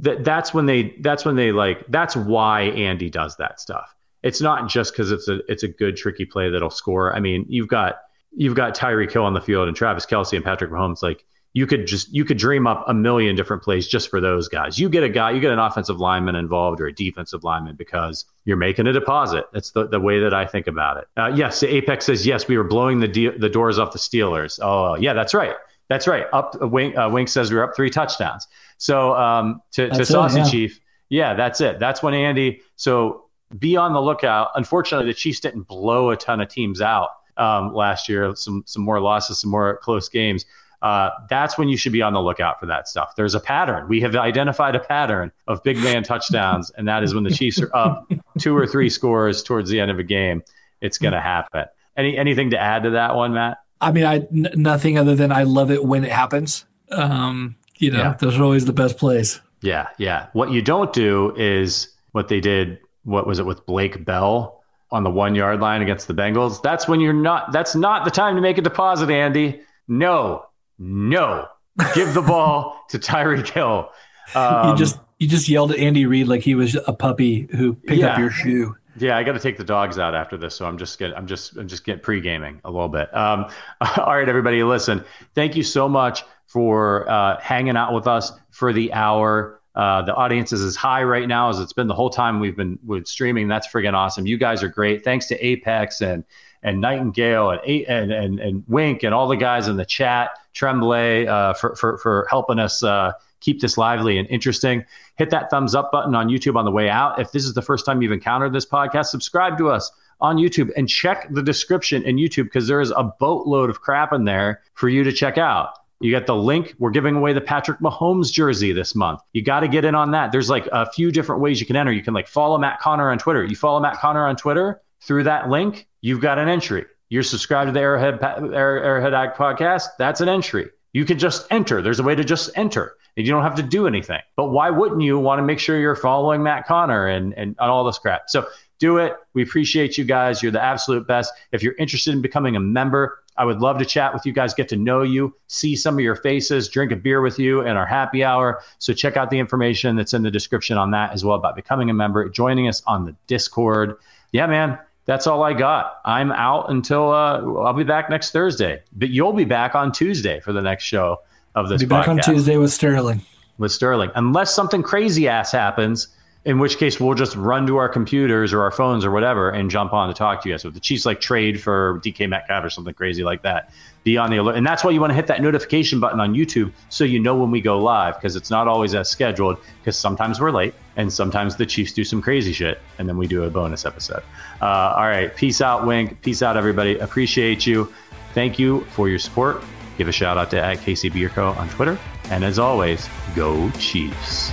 that that's when they that's when they like that's why Andy does that stuff. It's not just because it's a it's a good tricky play that'll score. I mean, you've got you've got Tyreek Hill on the field and Travis Kelce and Patrick Mahomes. Like you could just you could dream up a million different plays just for those guys. You get a guy, you get an offensive lineman involved or a defensive lineman because you're making a deposit. That's the, the way that I think about it. Uh, yes, Apex says yes. We were blowing the de- the doors off the Steelers. Oh yeah, that's right. That's right. Up uh, Wink, uh, Wink says we we're up three touchdowns. So um, to, to That's Saucy yeah. Chief, yeah, that's it. That's when Andy. So be on the lookout. Unfortunately, the Chiefs didn't blow a ton of teams out um, last year. Some some more losses, some more close games. Uh, that's when you should be on the lookout for that stuff. There's a pattern. We have identified a pattern of big man <laughs> touchdowns, and that is when the Chiefs are up two or three scores towards the end of a game. It's going to happen. Any anything to add to that one, Matt? I mean, I n- nothing other than I love it when it happens. Um, you know, Yeah. those are always the best plays. Yeah, yeah. What you don't do is what they did. What was it with Blake Bell on the one yard line against the Bengals? That's when you're not. That's not the time to make a deposit, Andy. No, no. Give the ball to Tyreek Hill. Um, you just you just yelled at Andy Reid like he was a puppy who picked up your shoe. Yeah, I got to take the dogs out after this, so I'm just getting, I'm just, I'm just getting pre gaming a little bit. Um, <laughs> all right, everybody, listen. Thank you so much for uh, hanging out with us for the hour. Uh, the audience is as high right now as it's been the whole time we've been with streaming. That's friggin' awesome. You guys are great. Thanks to Apex and and Nightingale and and and, and Wink and all the guys in the chat, Tremblay uh, for, for for helping us uh, keep this lively and interesting. Hit that thumbs up button on YouTube on the way out. If this is the first time you've encountered this podcast, subscribe to us on YouTube and check the description in YouTube because there is a boatload of crap in there for you to check out. You get the link. We're giving away the Patrick Mahomes jersey this month. You got to get in on that. There's like a few different ways you can enter. You can like follow Matt Connor on Twitter. You follow Matt Connor on Twitter through that link, you've got an entry. You're subscribed to the Arrowhead Arrowhead Ag podcast. That's an entry. You can just enter. There's a way to just enter. And you don't have to do anything. But why wouldn't you want to make sure you're following Matt Connor and, and all this crap? So do it. We appreciate you guys. You're the absolute best. If you're interested in becoming a member, I would love to chat with you guys, get to know you, see some of your faces, drink a beer with you in our happy hour. So check out the information that's in the description on that as well about becoming a member, joining us on the Discord. Yeah, man, that's all I got. I'm out until uh, I'll be back next Thursday, but you'll be back on Tuesday for the next show of this. Be back on Tuesday with Sterling. With Sterling, unless something crazy ass happens, in which case we'll just run to our computers or our phones or whatever and jump on to talk to you guys. So if the Chiefs like trade for DK Metcalf or something crazy like that, be on the alert. And that's why you want to hit that notification button on YouTube so you know when we go live because it's not always as scheduled because sometimes we're late and sometimes the Chiefs do some crazy shit and then we do a bonus episode. Uh, all right. Peace out, Wink. Peace out, everybody. Appreciate you. Thank you for your support. Give a shout out to at Bierko on Twitter. And as always, go Chiefs.